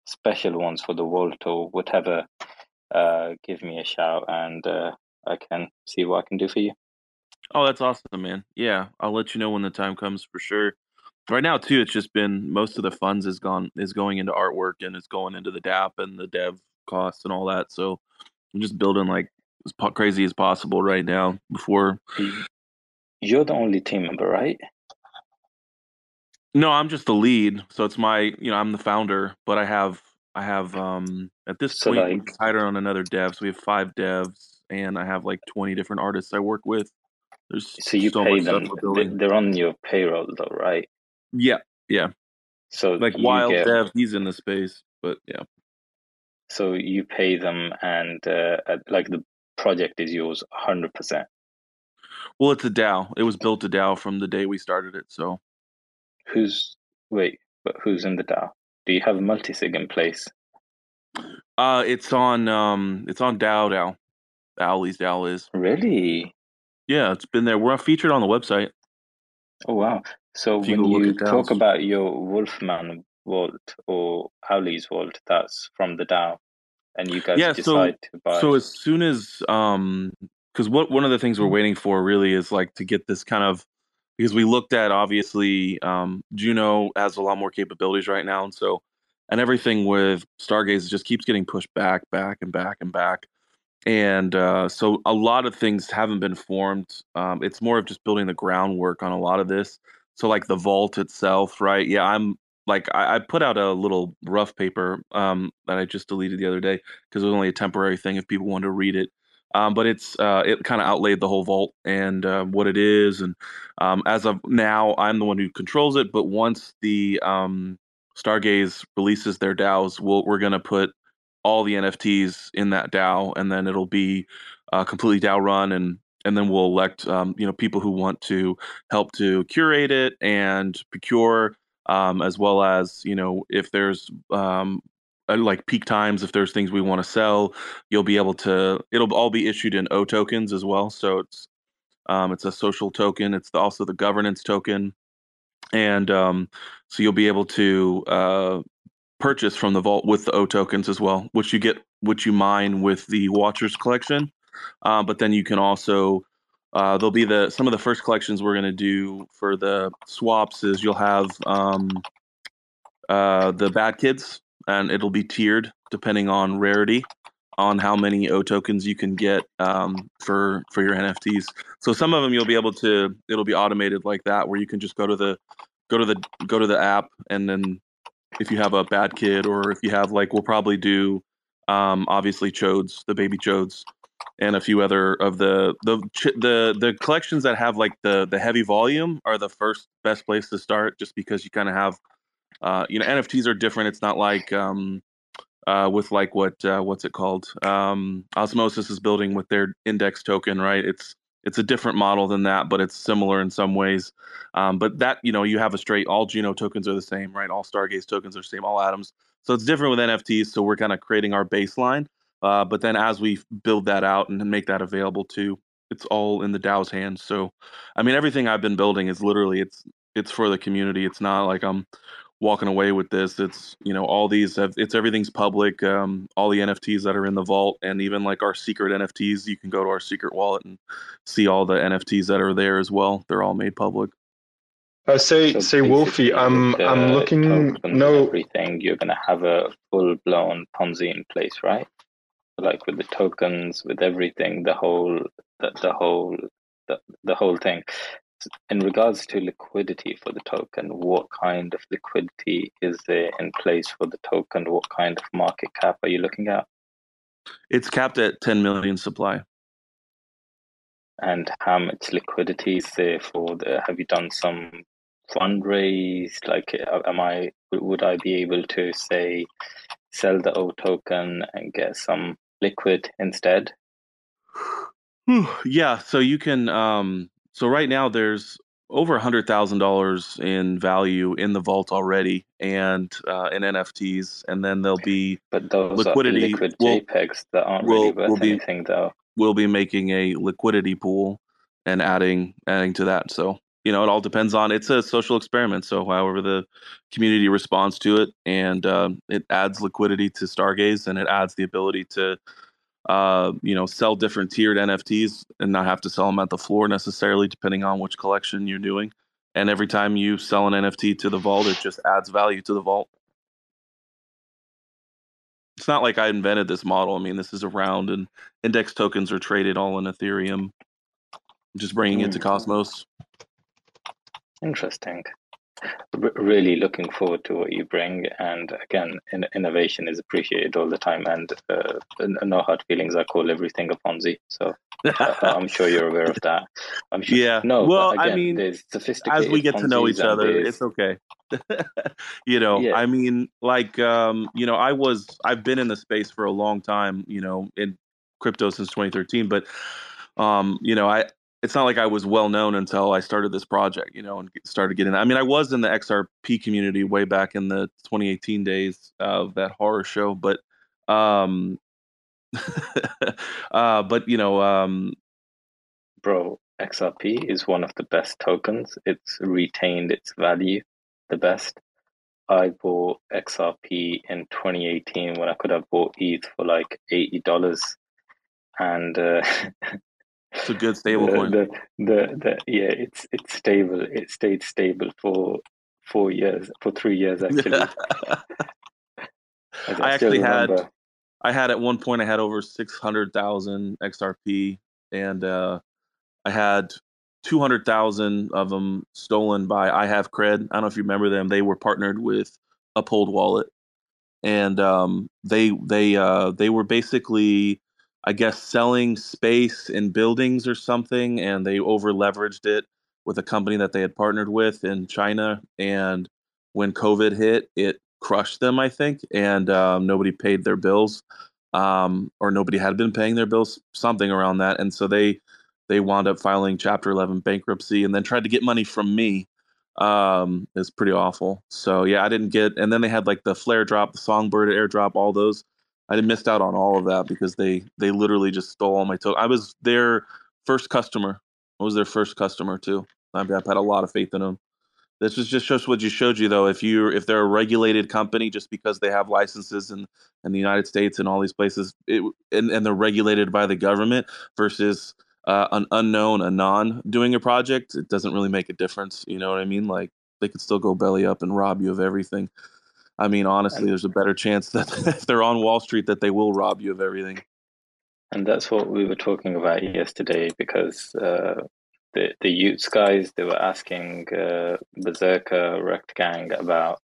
special ones for the vault or whatever, uh, give me a shout and uh, I can see what I can do for you.
Oh, that's awesome, man. Yeah, I'll let you know when the time comes for sure. Right now, too, it's just been most of the funds is gone is going into artwork and it's going into the DAP and the dev costs and all that. So I'm just building like as po- crazy as possible right now before.
You're the only team member, right?
No, I'm just the lead. So it's my, you know, I'm the founder, but I have, I have, um, at this
So,
point, we
like-
hired on another dev. So we have five devs and I have like 20 different artists I work with. There's
So you
so
pay them.
stuff we're
they-
building.
They're on your payroll, though, right?
Yeah. Yeah.
So
Like Wild
get-
Dev, he's in the space, but yeah.
So you pay them, and uh, uh, like the project is yours, hundred percent.
Well, it's a DAO. It was built a DAO from the day we started it. So
Who's wait? But who's in the DAO? Do you have a multi-sig in place?
uh it's on um it's on DAO DAO. Owlies DAO is.
Really?
Yeah, it's been there. We're featured on the website.
Oh wow! So
If
when
look
you talk about your Wolfman vault or Howley's vault, that's from the DAO, and you guys
Yeah, so-
decide to buy.
So as soon as um because what one of the things we're waiting for really is like to get this kind of because we looked at obviously um Juno has a lot more capabilities right now and so and everything with Stargaze just keeps getting pushed back, back and back and back. And uh, so a lot of things haven't been formed. Um, it's more of just building the groundwork on a lot of this. So like the vault itself, right? Yeah, I'm like I, I put out a little rough paper um, that I just deleted the other day because it was only a temporary thing if people wanted to read it. Um, but it's uh, it kind of outlaid the whole vault and uh, what it is, and um, as of now, I'm the one who controls it. But once the um, Stargaze releases their DAOs, we'll, we're going to put all the NFTs in that DAO, and then it'll be uh, completely DAO run, and and then we'll elect um, you know people who want to help to curate it and procure, um, as well as you know if there's um, uh, like peak times, if there's things we want to sell, you'll be able to. It'll all be issued in O tokens as well, so it's um, it's a social token. It's also the governance token, and um, so you'll be able to uh, purchase from the vault with the O tokens as well, which you get, which you mine with the Watchers collection. Uh, but then you can also uh, there'll be the some of the first collections we're going to do for the swaps is you'll have um, uh, the bad kids and it'll be tiered depending on rarity on how many O tokens you can get um, for for your NFTs. So some of them you'll be able to it'll be automated like that where you can just go to the go to the go to the app and then if you have a bad kid or if you have like we'll probably do um, obviously chodes the baby chodes and a few other of the the the the collections that have like the the heavy volume are the first best place to start just because you kind of have uh, you know NFTs are different. It's not like um, uh, with like what uh, what's it called? Um, Osmosis is building with their index token, right? It's it's a different model than that, but it's similar in some ways. Um, but that you know you have a straight all Juno tokens are the same, right? All Stargaze tokens are the same, all atoms. So it's different with NFTs. So we're kind of creating our baseline. Uh, but then as we build that out and make that available to, it's all in the DAO's hands. So, I mean, everything I've been building is literally it's it's for the community. It's not like I'm walking away with this. It's you know all these have it's everything's public. Um, all the NFTs that are in the vault and even like our secret NFTs, you can go to our secret wallet and see all the NFTs that are there as well. They're all made public.
Uh, say
So
say Wolfie, I'm
with
I'm looking. No,
everything. You're gonna have a full-blown Ponzi in place, right? Like with the tokens, with everything, the whole, the, the whole, the, the whole thing. In regards to liquidity for the token, what kind of liquidity is there in place for the token? What kind of market cap are you looking at?
It's capped at 10 million supply.
And how much liquidity is there for the? Have you done some fundraise? Like, am I would I be able to say sell the O token and get some liquid instead?
Yeah, so you can. Um, so right now there's over a hundred thousand dollars in value in the vault already, and uh, in NFTs, and then there'll be
But those
Liquidity
liquid
will-
JPEGs that aren't
will-
really worth
will be-
anything, though.
we'll be making a liquidity pool, and adding adding to that. So you know, it all depends on it's a social experiment. So however the community responds to it, and uh, it adds liquidity to Stargaze, and it adds the ability to uh, you know sell different tiered NFTs and not have to sell them at the floor necessarily, depending on which collection you're doing. And every time you sell an NFT to the vault, it just adds value to the vault. It's not like I invented this model. I mean, this is around, and index tokens are traded all in Ethereum. I'm just bringing it to
Mm.
Cosmos.
Interesting. Really looking forward to what you bring. And again, in- innovation is appreciated all the time. And uh, no hard feelings. I call everything a Ponzi. So uh, I'm sure you're aware of that. I'm sure.
Yeah.
No.
Well,
but
I mean,
sophisticated.
as we get to know each other it's okay you know
Yeah.
i mean like um you know i was i've been in the space for a long time you know in crypto since 2013 but um you know i it's not like i was well known until i started this project you know and started getting i mean i was in the xrp community way back in the 2018 days of that horror show but um uh but you know um
bro, XRP is one of the best tokens. It's retained its value the best. I bought XRP in 2018 when I could have bought ETH for like eighty dollars, and uh,
it's a good stable
the,
coin
the, the the yeah, it's it's stable. It stayed stable for four years, for three years actually.
I
still
actually had I had at one point I had over six hundred thousand XRP, and uh, I had two hundred thousand of them stolen by I Have Cred. I don't know if you remember them. They were partnered with Uphold Wallet, and um, they they uh, they were basically, I guess, selling space in buildings or something, and they over leveraged it with a company that they had partnered with in China. And when COVID hit, it crushed them, I think, and um, nobody paid their bills, um, or nobody had been paying their bills, something around that, and so they they wound up filing Chapter 11 bankruptcy, and then tried to get money from me. Um, it's pretty awful. So yeah, I didn't get, and then they had like the flare drop, the songbird airdrop, all those. I missed out on all of that because they they literally just stole all my token. I was their first customer. I was their first customer too. I've, I've had a lot of faith in them. This is just shows what you showed you though. If you if they're a regulated company, just because they have licenses in in the United States and all these places, it, and and they're regulated by the government versus uh, an unknown, a non doing a project, it doesn't really make a difference. You know what I mean? Like they could still go belly up and rob you of everything. I mean, honestly, there's a better chance that if they're on Wall Street, that they will rob you of everything.
And that's what we were talking about yesterday because uh, the the y00ts guys they were asking uh, Berserker Rekt Gang about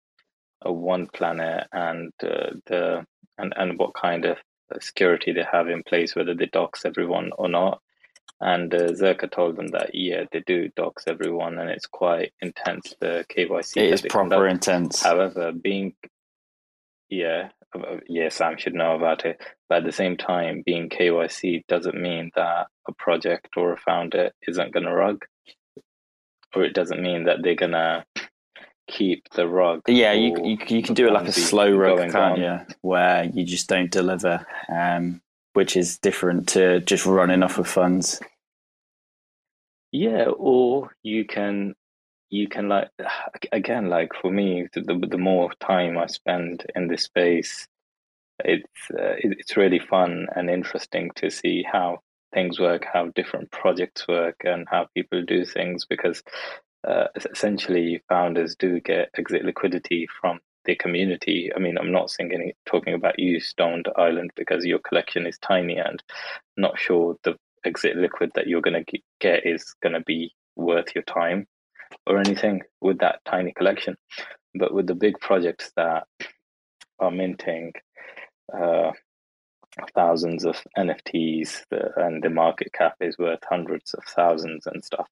a one planet and uh, the and and what kind of security they have in place, whether they dox everyone or not. And uh, Zerka told them that yeah, they do dox everyone, and it's quite intense. The KYC
It is proper
conduct.
intense.
However, being yeah, yeah, Sam should know about it. But at the same time, being KYC doesn't mean that a project or a founder isn't gonna rug, or it doesn't mean that they're gonna keep the rug.
Yeah, you, you you can do it like a slow rug,
going
can't you? Where you just don't deliver, um, which is different to just running off of funds.
Yeah, or you can you can like again like for me the the, more time I spend in this space, it's uh, it's really fun and interesting to see how things work, how different projects work, and how people do things because uh, essentially founders do get exit liquidity from the community. I mean, I'm not any, talking about you, Stoned Island, because your collection is tiny and not sure the exit liquid that you're going to get is going to be worth your time or anything with that tiny collection. But with the big projects that are minting uh, thousands of NFTs and the market cap is worth hundreds of thousands and stuff,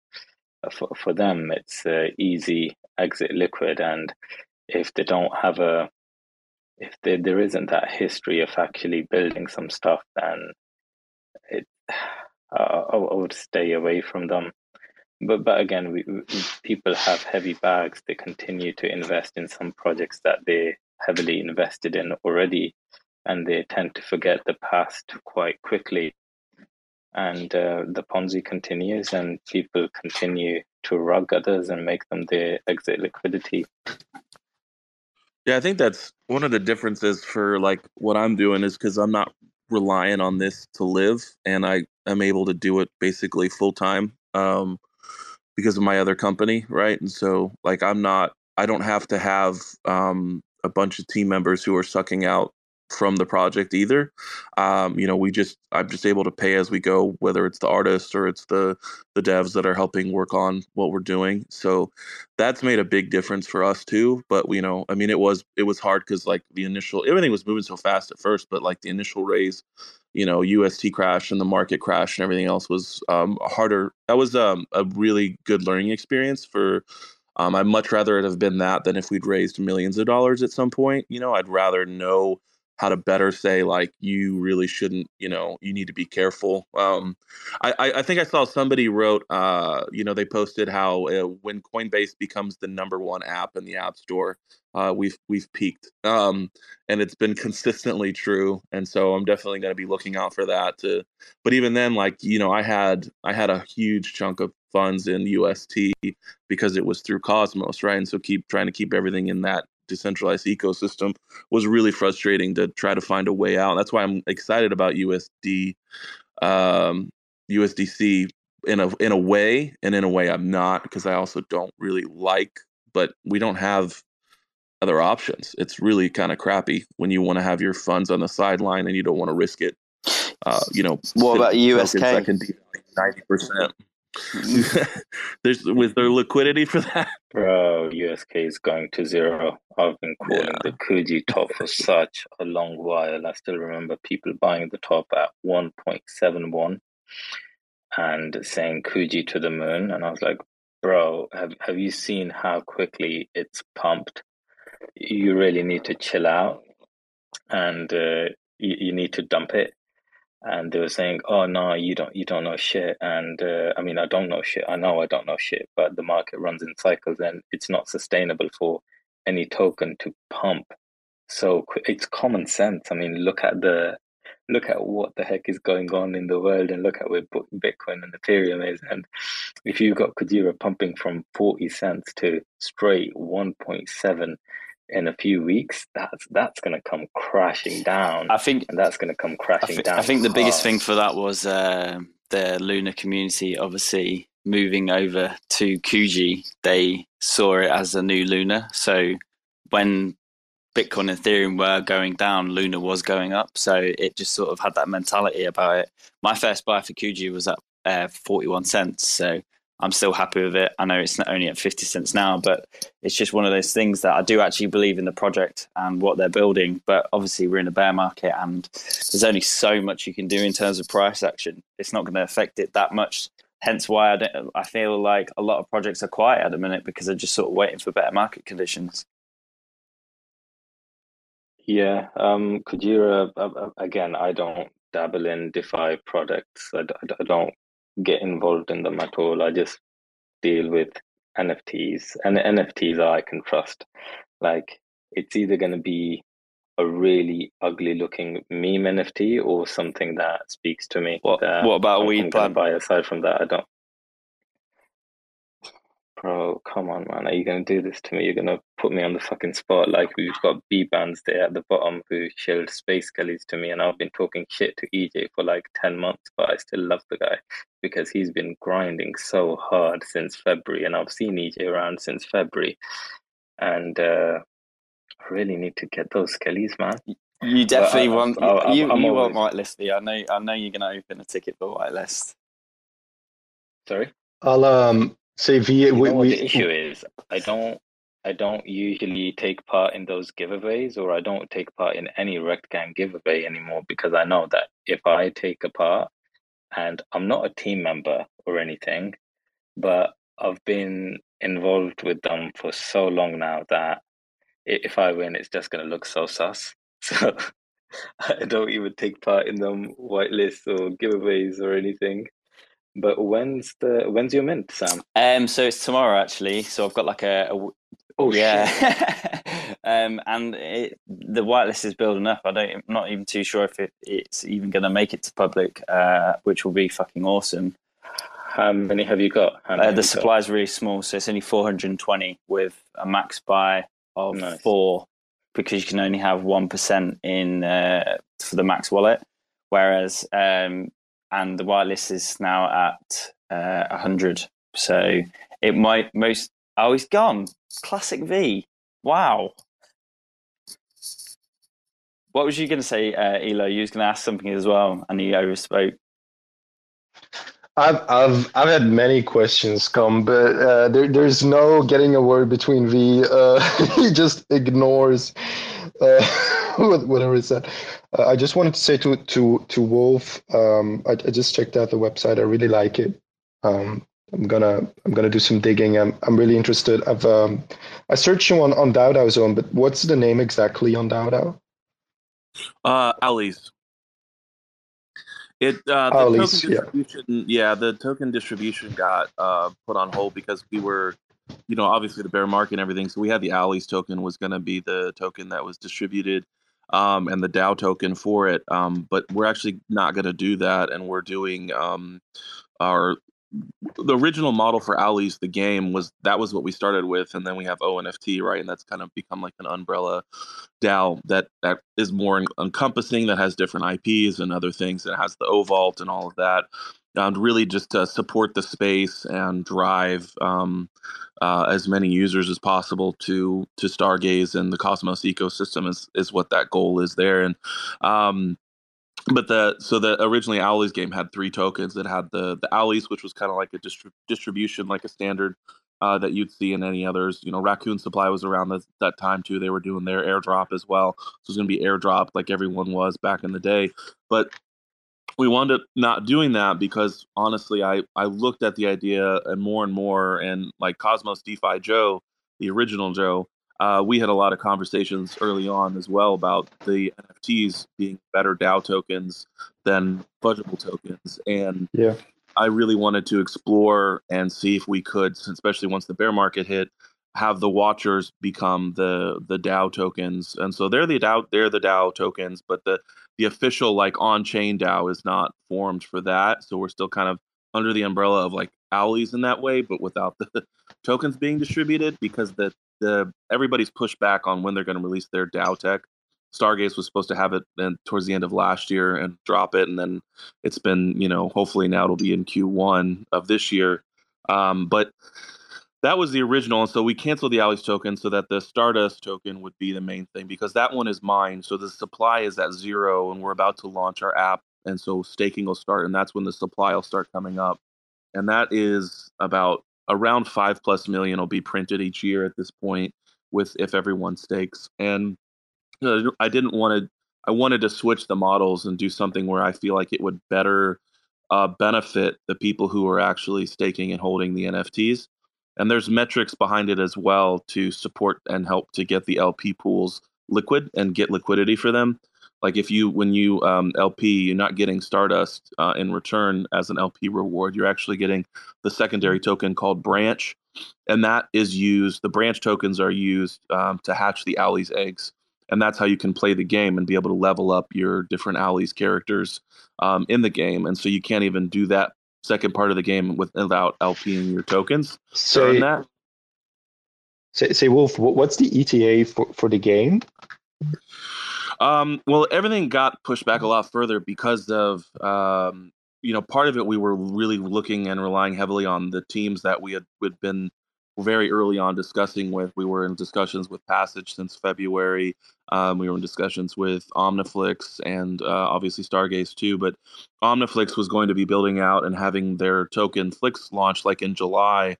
uh, for, for them, it's easy exit liquid. And if they don't have a if there, there isn't that history of actually building some stuff, then it, I, I would stay away from them. But but again, we, we, people have heavy bags. They continue to invest in some projects that they heavily invested in already, and they tend to forget the past quite quickly. and uh, the Ponzi continues, and people continue to rug others and make them their exit liquidity.
Yeah, I think that's one of the differences for like what I'm doing is because I'm not relying on this to live, and I am able to do it basically full time um, because of my other company, right? And so like I'm not, I don't have to have um, a bunch of team members who are sucking out from the project either. Um, you know, we just I'm just able to pay as we go, whether it's the artists or it's the the devs that are helping work on what we're doing. So that's made a big difference for us too. But you know, I mean, it was it was hard because like the initial everything was moving so fast at first, but like the initial raise, you know, UST crash and the market crash and everything else was um, harder. That was um, a really good learning experience for. Um, I'd much rather it have been that than if we'd raised millions of dollars at some point. You know, I'd rather know how to better say like you really shouldn't you know you need to be careful. Um, I, I think i saw somebody wrote uh, you know they posted how uh, when coinbase becomes the number one app in the app store uh, we've we've peaked. Um, and it's been consistently true and so i'm definitely going to be looking out for that to but even then like you know i had i had a huge chunk of funds in ust because it was through cosmos right? And so keep trying to keep everything in that decentralized ecosystem was really frustrating to try to find a way out. That's why I'm excited about USD, um, USDC in a in a way, and in a way I'm not because I also don't really like. But we don't have other options. It's really kind of crappy when you want to have your funds on the sideline and you don't want to risk it. Uh, you know,
what about USK?
Ninety percent. There's with their liquidity for that.
Bro, USK is going to zero. I've been calling yeah. the Kuji top for such a long while. I still remember people buying the top at 1.71 and saying Kuji to the moon. And I was like, bro, have, have you seen how quickly it's pumped? You really need to chill out and uh, you, you need to dump it and they were saying, "Oh no, you don't, you don't know shit." And uh, I mean, I don't know shit. I know I don't know shit, but the market runs in cycles, and it's not sustainable for any token to pump. So it's common sense. I mean, look at the look at what the heck is going on in the world, and look at where Bitcoin and Ethereum is. And if you've got Kujira pumping from forty cents to straight one point seven in a few weeks, that's that's going to come crashing down.
I think,
and that's going to come crashing
I th-
down.
I think the biggest thing for that was uh, the Luna community, obviously moving over to Kuji. They saw it as a new Luna. So when Bitcoin and Ethereum were going down, Luna was going up. So it just sort of had that mentality about it. My first buy for Kuji was at uh, 41 cents. So I'm still happy with it. I know it's not only at 50 cents now, but it's just one of those things that I do actually believe in the project and what they're building. But obviously, we're in a bear market and there's only so much you can do in terms of price action. It's not going to affect it that much. Hence why I, I feel like a lot of projects are quiet at the minute because they're just sort of waiting for better market conditions.
Yeah, um, Kujira, uh, uh, again, I don't dabble in DeFi products. I, I don't get involved in them at all. I just deal with NFTs, and NFTs I can trust. Like it's either going to be a really ugly looking meme NFT or something that speaks to me.
What, what about weed
plant? Buy aside from that, I don't. Bro, come on, man. Are you going to do this to me? You're going to put me on the fucking spot. Like, we've got B bands there at the bottom who shilled space gullies to me, and I've been talking shit to EJ for like 10 months, but I still love the guy because he's been grinding so hard since February, and I've seen EJ around since February. And uh, I really need to get those skellies, man.
You definitely want i you, I'm you always... want whitelist. I know I know you're going to open a ticket for whitelist.
Sorry.
I'll um Say V.
You we, we, the issue is I don't I don't usually take part in those giveaways, or I don't take part in any Rektgang giveaway anymore because I know that if I take a part, and I'm not a team member or anything, but I've been involved with them for so long now that if I win, it's just going to look so sus. So I don't even take part in them whitelists or giveaways or anything. But when's the when's your mint, Sam?
Um, so it's tomorrow actually. So I've got like a, a
Oh
yeah, um, and it, the whitelist is building up. I don't, I'm not even too sure if it, it's even going to make it to public, uh, which will be fucking awesome.
How many have you got? Many
Uh, the supply is really small, so it's only 420 with a max buy of
Nice.
four because you can only have one percent in uh, for the max wallet, whereas um, and the whitelist is now at uh, 100. So it might most. Oh, he's gone. Classic V. Wow. What was you going to say, uh, Elo? You was going to ask something as well, and you overspoke.
I've I've I've had many questions come, but uh, there there's no getting a word between V. Uh, he just ignores uh, whatever he said. Uh, I just wanted to say to to to Wolf. Um, I, I just checked out the website. I really like it. Um, I'm gonna I'm gonna do some digging. I'm I'm really interested. I've um, I searched you on on Zone, but what's the name exactly on DAO?
Uh, Owlies. It uh, the token
yeah.
distribution, yeah. the token distribution got uh, put on hold because we were, you know, obviously the bear market and everything. So we had the Owlies token was going to be the token that was distributed, um, and the DAO token for it. Um, but we're actually not going to do that, and we're doing um, our the original model for Owlies, the game was that was what we started with, and then we have ONFT, right? And that's kind of become like an umbrella DAO that that is more encompassing, that has different IPs and other things, that has the O Vault and all of that, and really just to support the space and drive um, uh, as many users as possible to to Stargaze and the Cosmos ecosystem is is what that goal is there, and um, but the so the originally Owlies game had three tokens. It had the the Owlies, which was kind of like a distri- distribution, like a standard uh, that you'd see in any others. You know, Raccoon Supply was around that that time too. They were doing their airdrop as well, so it was going to be airdrop like everyone was back in the day. But we wound up not doing that because honestly, I I looked at the idea and more and more, and like Cosmos DeFi Joe, the original Joe, uh, we had a lot of conversations early on as well about the NFTs being better DAO tokens than fungible tokens, and
Yeah.
I really wanted to explore and see if we could, especially once the bear market hit, have the watchers become the the DAO tokens, and so they're the DAO they're the DAO tokens, but the the official like on chain DAO is not formed for that, so we're still kind of under the umbrella of like owlies in that way, but without the tokens being distributed because the the everybody's pushed back on when they're going to release their DAO tech. Stargaze was supposed to have it then towards the end of last year and drop it, and then it's been you know hopefully now it'll be in Q1 of this year. Um, but that was the original, and so we canceled the Owlies token so that the Stardust token would be the main thing because that one is mine. So the supply is at zero, and we're about to launch our app, and so staking will start, and that's when the supply will start coming up, and that is about around five plus million will be printed each year at this point with if everyone stakes and you know, i didn't want to i wanted to switch the models and do something where i feel like it would better uh, benefit the people who are actually staking and holding the nfts and there's metrics behind it as well to support and help to get the lp pools liquid and get liquidity for them. Like if you when you um, lp you're not getting stardust uh, in return as an lp reward you're actually getting the secondary token called branch and that is used the branch tokens are used um, to hatch the owlies eggs and that's how you can play the game and be able to level up your different owlies characters um, in the game and so you can't even do that second part of the game with, without lping your tokens
So
that
say, say, Wolf, what's the ETA for, for the game?
Um, well, everything got pushed back a lot further because of um, you know part of it. We were really looking and relying heavily on the teams that we had had been very early on discussing with. We were in discussions with Passage since February. Um, we were in discussions with Omniflix and uh, obviously Stargaze too. But Omniflix was going to be building out and having their token Flix launch like in July.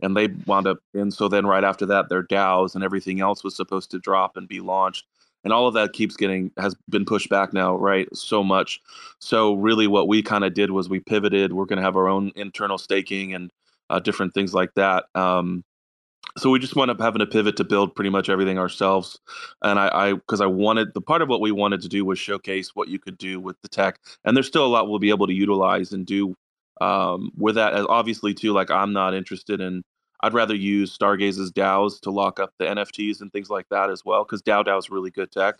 And they wound up, and so then right after that, their DAOs and everything else was supposed to drop and be launched and all of that keeps getting has been pushed back now right so much so really what we kind of did was we pivoted we're going to have our own internal staking and uh, different things like that um, so we just wound up having to pivot to build pretty much everything ourselves and i because I, I wanted the part of what we wanted to do was showcase what you could do with the tech and there's still a lot we'll be able to utilize and do um, with that as obviously too like i'm not interested in I'd rather use Stargaze's DAOs to lock up the NFTs and things like that as well, because DAO DAO is really good tech.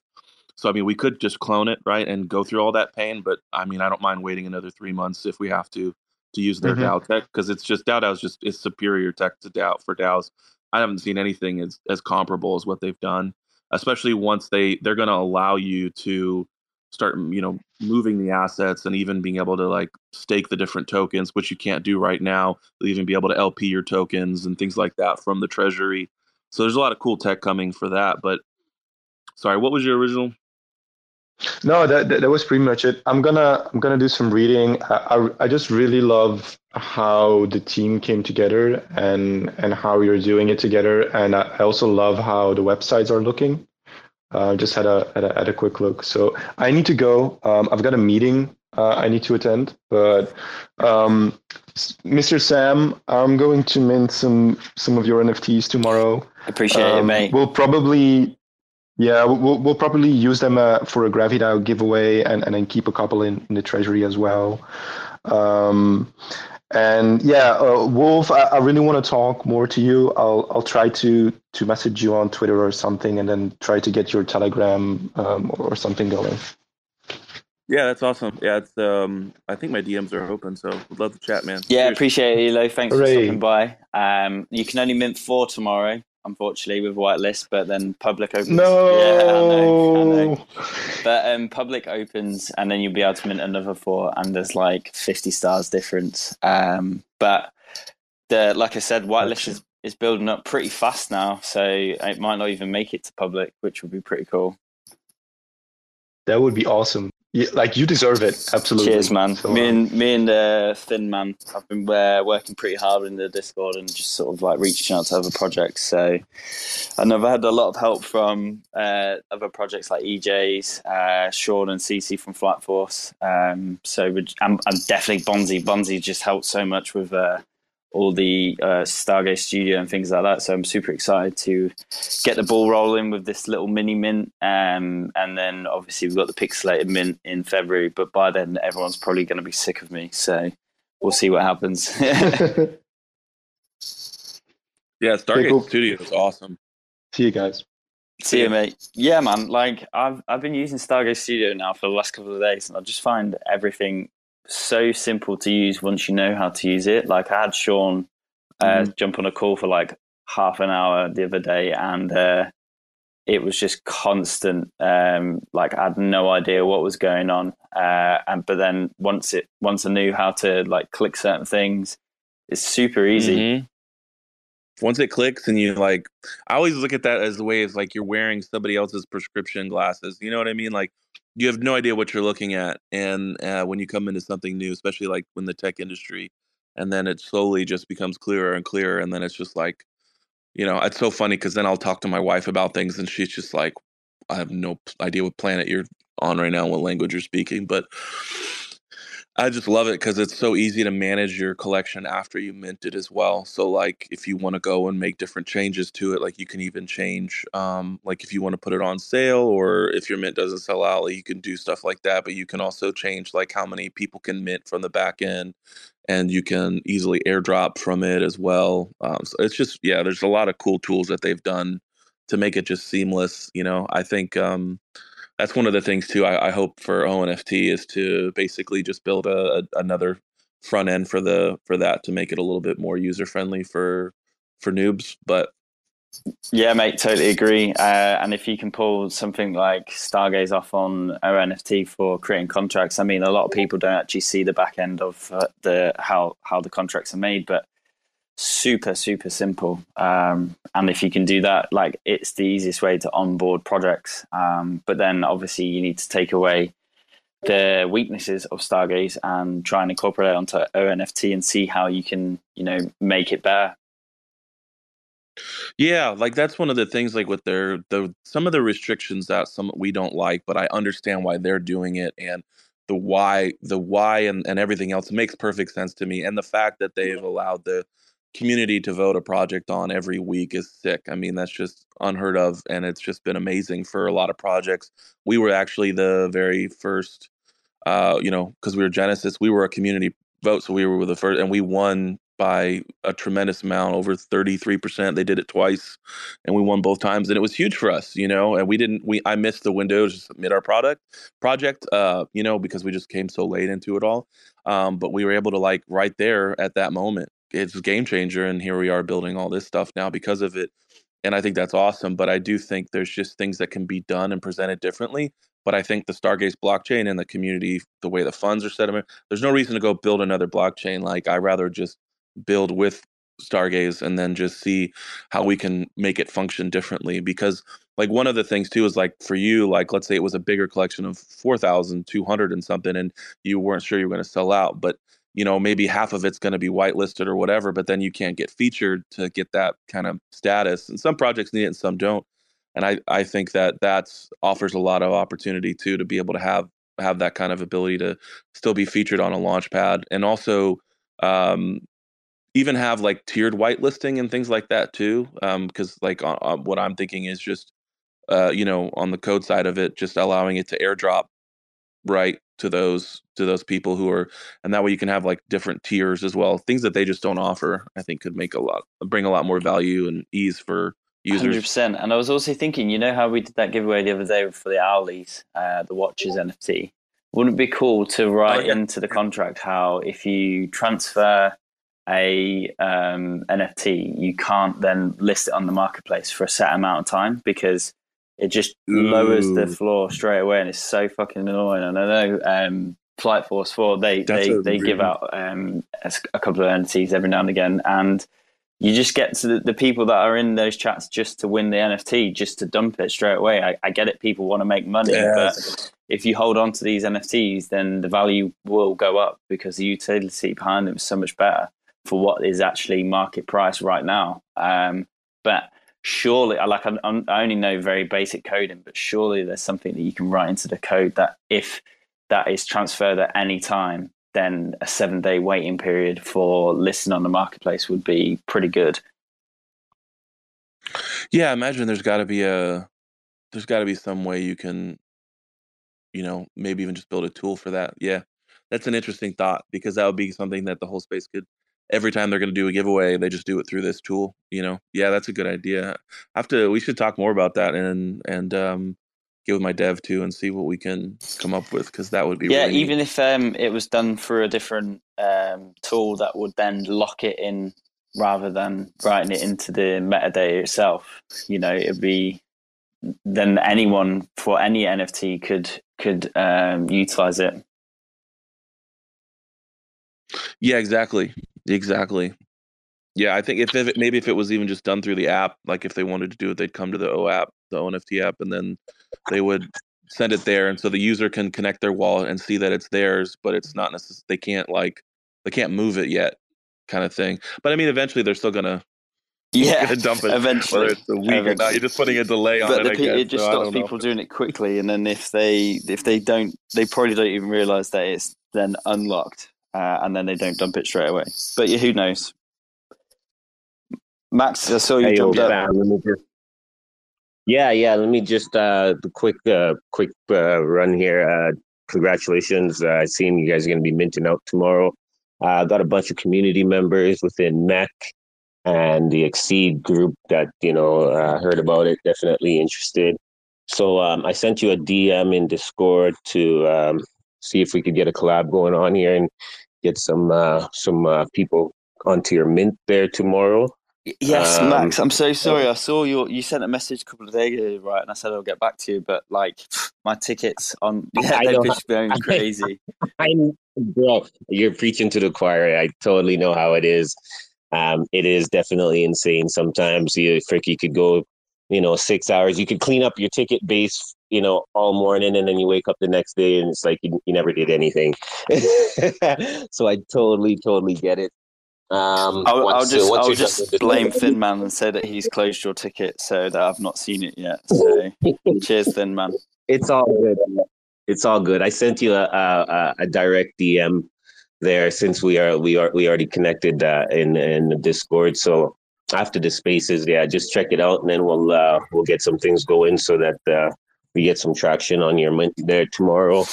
So I mean, we could just clone it, right, and go through all that pain. But I mean, I don't mind waiting another three months if we have to to use their
Mhm.
DAO tech because it's just DAO is just is superior tech to DAO for DAOs. I haven't seen anything as as comparable as what they've done, especially once they they're going to allow you to start you know moving the assets and even being able to like stake the different tokens which you can't do right now You'll even be able to lp your tokens and things like that from the treasury so there's a lot of cool tech coming for that but sorry what was your original
No, that, that that was pretty much it. I'm gonna I'm gonna do some reading. I, I, I just really love how the team came together and and how you're doing it together. And I, I also love how the websites are looking. Uh, just had a, had a had a quick look. So I need to go. Um, I've got a meeting uh, I need to attend. But um, Mr. Sam, I'm going to mint some some of your NFTs tomorrow.
Appreciate it,
Um,
mate.
We'll probably, yeah, we'll, we'll probably use them uh, for a GraviDAO giveaway and, and then keep a couple in, in the treasury as well. Um, and yeah, uh, Wolf, I, I really want to talk more to you. I'll I'll try to to message you on Twitter or something, and then try to get your Telegram um, or something going.
Yeah, that's awesome. Yeah, it's um I think my DMs are open, so would love to chat, man.
Yeah,
Cheers.
appreciate it, Elo. Thanks
Hooray.
for stopping by. Um, you can only mint four tomorrow, unfortunately, with whitelist, but then public opens.
No.
Yeah, I know, I know. But um, public opens, and then you'll be able to mint another four, and there's like 50 stars difference. Um, but the like I said, whitelist is, is building up pretty fast now, so it might not even make it to public, which would be pretty cool.
That would be awesome. Yeah, like you deserve it. Absolutely.
Cheers, man.
So,
me
um,
and me and uh, Thin Man, I've been uh, working pretty hard in the Discord and just sort of like reaching out to other projects. So, and I've had a lot of help from uh, other projects like EJ's, uh, Sean and CC from Flight Force. Um, so, and definitely Bonzi. Bonzi just helped so much with uh, all the uh, Stargaze Studio and things like that. So, I'm super excited to get the ball rolling with this little mini mint. Um, and then obviously we've got the pixelated mint in February, but by then everyone's probably going to be sick of me. So we'll see what happens.
Yeah, Stargaze
cool.
Studio is awesome.
See you guys.
see you, mate. Yeah, man. Like I've I've been using Stargaze Studio now for the last couple of days, and I just find everything so simple to use once you know how to use it. Like I had Sean uh, jump on a call for like half an hour the other day, and uh, it was just constant. Um, like I had no idea what was going on, uh, and but then once it once I knew how to like click certain things, it's super easy.
Mhm. Once it clicks and you like, I always look at that as the way it's like you're wearing somebody else's prescription glasses. You know what I mean? Like you have no idea what you're looking at, and uh, when you come into something new, especially like when the tech industry, and then it slowly just becomes clearer and clearer, and then it's just like, you know, it's so funny because then I'll talk to my wife about things, and she's just like, I have no idea what planet you're on right now, what language you're speaking, but I just love it because it's so easy to manage your collection after you mint it as well. So like if you want to go and make different changes to it, like you can even change um like if you want to put it on sale or if your mint doesn't sell out, like, you can do stuff like that. But you can also change like how many people can mint from the back end and you can easily airdrop from it as well. Um, so it's just yeah, there's a lot of cool tools that they've done to make it just seamless. You know, I think um that's one of the things too. I, I hope for ONFT is to basically just build a, a another front end for the for that to make it a little bit more user friendly for for noobs. But
Yeah, mate, totally agree. Uh, and if you can pull something like Stargaze off on ONFT for creating contracts, I mean, a lot of people don't actually see the back end of uh, the how how the contracts are made, but super super simple. Um, and if you can do that, like it's the easiest way to onboard projects. Um, but then obviously you need to take away the weaknesses of Stargaze and try and incorporate it onto ONFT and see how you can you know make it better.
yeah, like that's one of the things like with their the some of the restrictions that some we don't like, but I understand why they're doing it and the why the why and, and everything else makes perfect sense to me. And the fact that they've allowed the community to vote a project on every week is sick. I mean, that's just unheard of, and it's just been amazing for a lot of projects. We were actually the very first, uh, you know, because we were Genesis, we were a community vote, so we were the first, and we won by a tremendous amount, over 33%. They did it twice and we won both times. And it was huge for us, you know, and we didn't, we, I missed the window to submit our product project, uh, you know, because we just came so late into it all. Um, but we were able to like right there at that moment, it's a game changer. And here we are building all this stuff now because of it. And I think that's awesome. But I do think there's just things that can be done and presented differently but I think the Stargaze blockchain and the community, the way the funds are set up, there's no reason to go build another blockchain. Like I rather just build with Stargaze and then just see how we can make it function differently. Because like one of the things too is like for you, like let's say it was a bigger collection of four thousand two hundred and something, and you weren't sure you were going to sell out, but you know maybe half of it's going to be whitelisted or whatever, but then you can't get featured to get that kind of status. And some projects need it and some don't and I I think that that offers a lot of opportunity too to be able to have have that kind of ability to still be featured on a launch pad and also um, even have like tiered whitelisting and things like that too because um, like uh, uh, what i'm thinking is just uh, you know on the code side of it just allowing it to airdrop right to those to those people who are and that way you can have like different tiers as well things that they just don't offer i think could make a lot bring a lot more value and ease for users.
100%. And I was also thinking, you know how we did that giveaway the other day for the Owlies, uh, the watches NFT? Wouldn't it be cool to write oh, yeah. into the contract how if you transfer a um, NFT, you can't then list it on the marketplace for a set amount of time because it just Ooh. lowers the floor straight away, and it's so fucking annoying. And I know um, Flight Force Four they That's they, they give out um, a couple of NFTs every now and again, and you just get to the, the, people that are in those chats just to win the NFT, just to dump it straight away. I, I get it; people want to make money, but if you hold on to these NFTs, then the value will go up because the utility behind them is so much better for what is actually market price right now. Um, but surely, like I, I only know very basic coding, but surely there's something that you can write into the code that if that is transferred at any time then a seven day waiting period for listing on the marketplace would be pretty good.
Yeah, I imagine there's got to be a there's got to be some way you can, you know, maybe even just build a tool for that. Yeah, that's an interesting thought because that would be something that the whole space could. Every time they're going to do a giveaway, they just do it through this tool. You know, yeah, that's a good idea. I have to. We should talk more about that and and um, get with my dev too and see what we can come up with because that would be
yeah
really
even if um, it was done through a different um, tool that would then lock it in rather than writing it into the metadata itself you know it'd be then anyone for any nft could could um, utilize it
yeah exactly exactly yeah i think if, if it, maybe if it was even just done through the app like if they wanted to do it they'd come to the o app the ONFT app, and then they would send it there, and so the user can connect their wallet and see that it's theirs, but it's not necessarily they can't like they can't move it yet, kind of thing. But I mean, eventually they're still gonna
yeah
gonna dump it.
Eventually,
whether it's a week eventually. or not, you're just putting a delay on
but
it.
The, it just so stops people doing it quickly, and then if they if they don't, they probably don't even realize that it's then unlocked, uh, and then they don't dump it straight away. But yeah, who knows? Max, I saw you hey, jumped up.
Yeah, yeah. Let me just uh, quick, uh, quick uh, run here. Uh, congratulations! Uh, I seen you guys are going to be minting out tomorrow. I uh, got a bunch of community members within MEC and the Exceed group that you know uh, heard about it. Definitely interested. So um, I sent you a DM in Discord to um, see if we could get a collab going on here and get some uh, some uh, people onto your mint there tomorrow.
Yes, um, Max. I'm so sorry. I saw your you sent a message a couple of days ago, right? And I said I'll get back to you, but like my tickets on yeah, they've just going crazy.
I, bro, you're preaching to the choir. I totally know how it is. Um, it is definitely insane. Sometimes you frick you could go, you know, six hours. You could clean up your ticket base, you know, all morning, and then you wake up the next day and it's like you, you never did anything. so I totally, totally get it.
Um, I'll, I'll, just, I'll just blame Thin Man and say that he's closed your ticket so that I've not seen it yet. So cheers, Thin Man.
It's all good. It's all good. I sent you a, a, a direct DM there since we are we are we already connected uh, in in the Discord. So after the spaces, yeah, just check it out, and then we'll uh, we'll get some things going so that uh, we get some traction on your mint there tomorrow.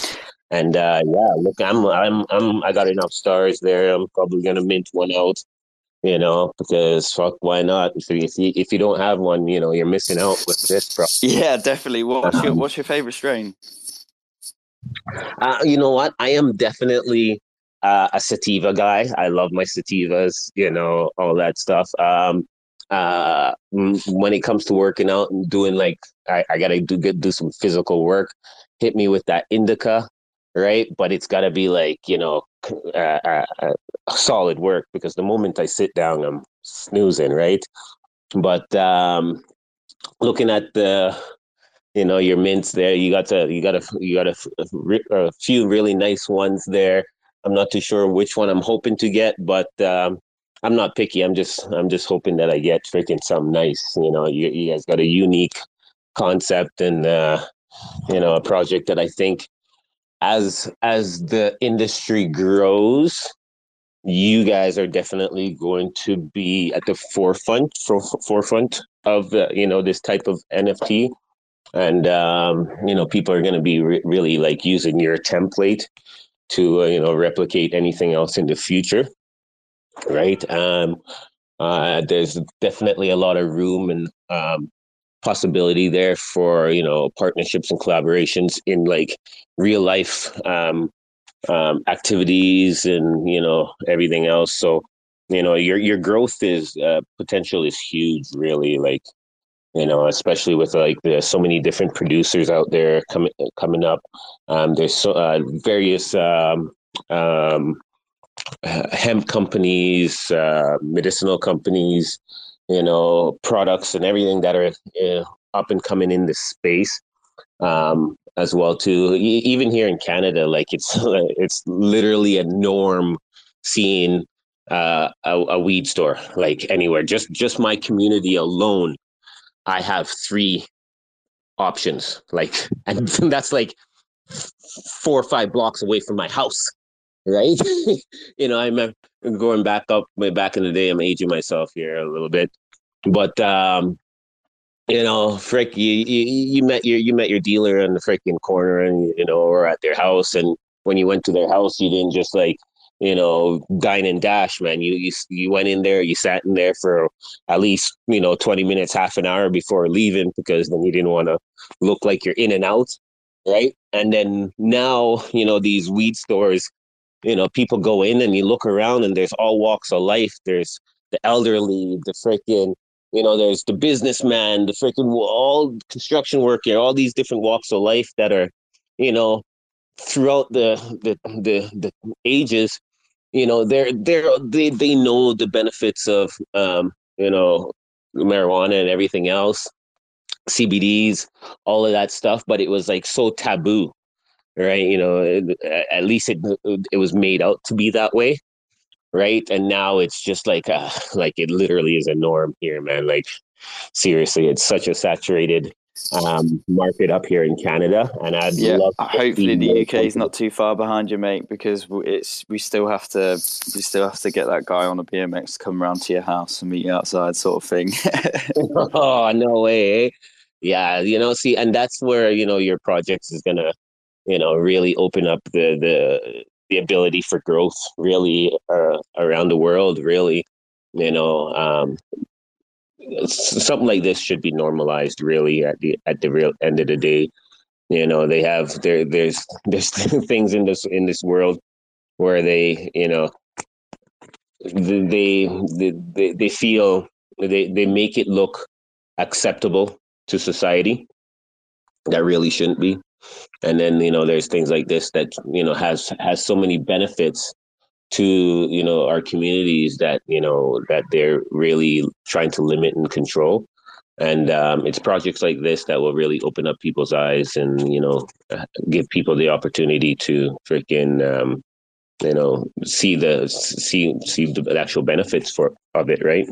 And uh, yeah, look, I'm I'm I'm I got enough stars there. I'm probably gonna mint one out You know, because fuck, why not? If you, if you don't have one, you know, you're missing out with this, bro.
Yeah, definitely. What's your What's your favorite strain?
Uh, you know what? I am definitely uh, a sativa guy. I love my sativas, you know, all that stuff. Um, uh, when it comes to working out and doing like, I, I gotta do get do some physical work. Hit me with that indica, right? But it's gotta be like you know, uh, uh, uh, solid work because the moment I sit down, I'm snoozing, right? But um, looking at the you know your mints there you got to you got a you got a, a, few really nice ones there i'm not too sure which one i'm hoping to get but um, i'm not picky. I'm just i'm just hoping that i get freaking some nice. You know you, you guys got a unique concept and uh, you know a project that i think as as the industry grows you guys are definitely going to be at the forefront for, forefront of uh, you know this type of nft and um, you know people are going to be re- really like using your template to uh, you know replicate anything else in the future right um, uh, there's definitely a lot of room and um, possibility there for you know partnerships and collaborations in like real life um, um, activities and you know everything else so you know your your growth is uh, potential is huge really like you know, especially with like there's so many different producers out there coming coming up. Um, there's so uh, various um, um, hemp companies, uh, medicinal companies, you know, products and everything that are uh, up and coming in this space. Um, as well too, even here in Canada, like it's it's literally a norm seeing uh, a, a weed store like anywhere. Just just my community alone I have three options. Like, and that's like four or five blocks away from my house, right? you know, I'm going back up way back in the day. I'm aging myself here a little bit, but um, you know, frick, you, you you met your you met your dealer in the freaking corner, and you know, or at their house, and when you went to their house, you didn't just like you know, dine and dash, man. You, you you went in there, you sat in there for at least you know twenty minutes, half an hour before leaving because then you didn't want to look like you're in and out, right? And then now, you know, these weed stores, you know, people go in and you look around and there's all walks of life. There's the elderly, the freaking, you know, there's the businessman, the freaking all construction worker, all these different walks of life that are, you know, throughout the the the, the ages you know they're they're they, they know the benefits of um you know marijuana and everything else cbds all of that stuff but it was like so taboo right you know at least it it was made out to be that way right and now it's just like uh like it literally is a norm here man like seriously it's such a saturated um, market up here in Canada, and I'd
yeah,
love.
hopefully, the UK is not too far behind you, mate, because it's we still have to we still have to get that guy on a BMX to come around to your house and meet you outside, sort of thing.
oh no way! Eh? Yeah, you know, see, and that's where you know your projects is gonna, you know, really open up the the the ability for growth, really uh, around the world, really. You know, um, something like this should be normalized really at the at the real end of the day you know they have there there's there's things in this in this world where they you know they they they feel they they make it look acceptable to society that really shouldn't be and then you know there's things like this that you know has has so many benefits to you know our communities that you know that they're really trying to limit and control. And um, it's projects like this that will really open up people's eyes and you know give people the opportunity to freaking um, you know see the see see the actual benefits for of it right?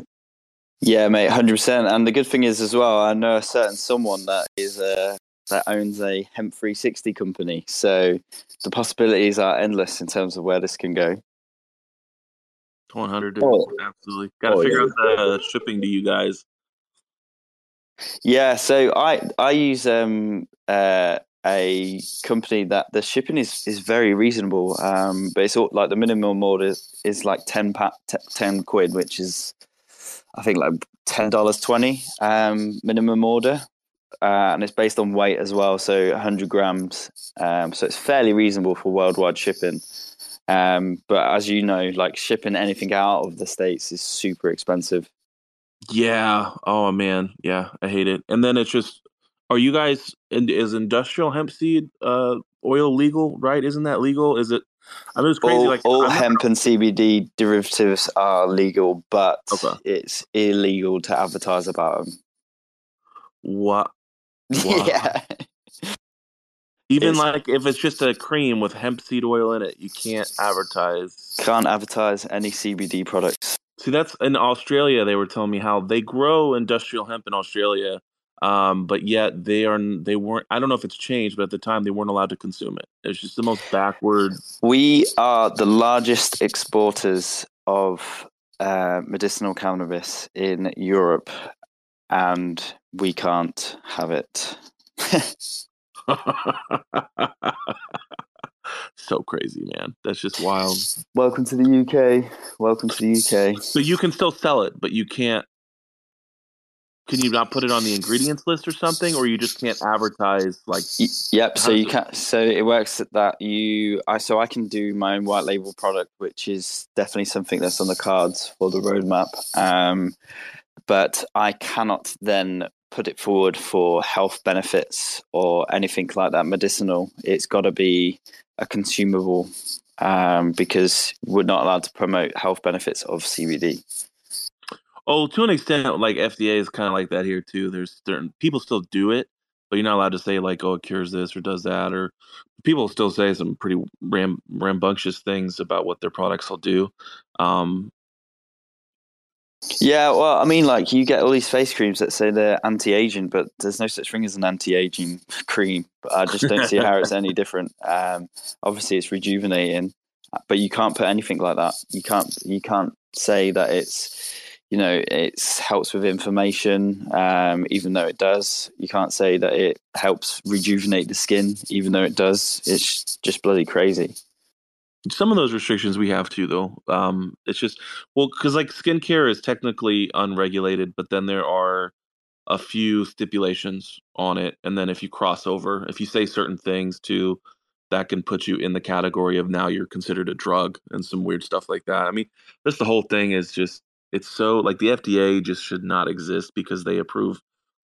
Yeah mate 100% and the good thing is as well i know a certain someone that is uh that owns a hemp 360 company so the possibilities are endless in terms of where this can go
100 oh. absolutely got to oh, figure yeah. out the shipping to you guys
yeah so i i use um uh a company that the shipping is, is very reasonable. Um, but it's all, like the minimum order is, is like 10, pa- t- 10 quid, which is, I think, like $10.20 um, minimum order. Uh, and it's based on weight as well, so 100 grams. Um, so it's fairly reasonable for worldwide shipping. Um, but as you know, like shipping anything out of the states is super expensive.
Yeah. Oh man. Yeah. I hate it. And then it's just, are you guys in, is industrial hemp seed uh, oil legal? Right? Isn't that legal? Is it? I mean, it's crazy.
all,
like
all hemp and CBD derivatives are legal, but
Okay.
it's illegal to advertise about them.
what? Wow.
yeah.
Even
It's-
like if it's just a cream with hemp seed oil in it, you can't advertise.
Can't advertise any CBD products.
See, that's in Australia. They were telling me how they grow industrial hemp in Australia, um, but yet they are they weren't. I don't know if it's changed, but at the time they weren't allowed to consume it. It's just the most backward.
We are the largest exporters of uh, medicinal cannabis in Europe, and we can't have it.
so crazy, man. That's just wild.
Welcome to the UK. Welcome to the UK.
So you can still sell it, but you can't. Can you not put it on the ingredients list or something, or you just can't advertise like?
Yep. So you
does
can. So it works that you. I so I can do my own white label product, which is definitely something that's on the cards for the roadmap. Um, but I cannot then put it forward for health benefits or anything like that medicinal. It's got to be a consumable um, because we're not allowed to promote health benefits of CBD.
Oh, to an extent, like FDA is kind of like that here too. There's certain people still do it, but you're not allowed to say like, "Oh, it cures this" or "does that," or people still say some pretty ram- rambunctious things about what their products will do. Um,
Yeah, well, I mean, like you get all these face creams that say they're anti-aging, but there's no such thing as an anti-aging cream. I just don't see how it's any different. Um, obviously, it's rejuvenating, but you can't put anything like that. You can't. You can't say that it's, you know, it's helps with inflammation, um, even though it does. You can't say that it helps rejuvenate the skin, even though it does. It's just bloody crazy.
Some of those restrictions we have too, though. Um, it's just well, because like skincare is technically unregulated, but then there are a few stipulations on it, and then if you cross over, if you say certain things too, that can put you in the category of now you're considered a drug and some weird stuff like that. I mean, just the whole thing is just it's so like the FDA just should not exist because they approve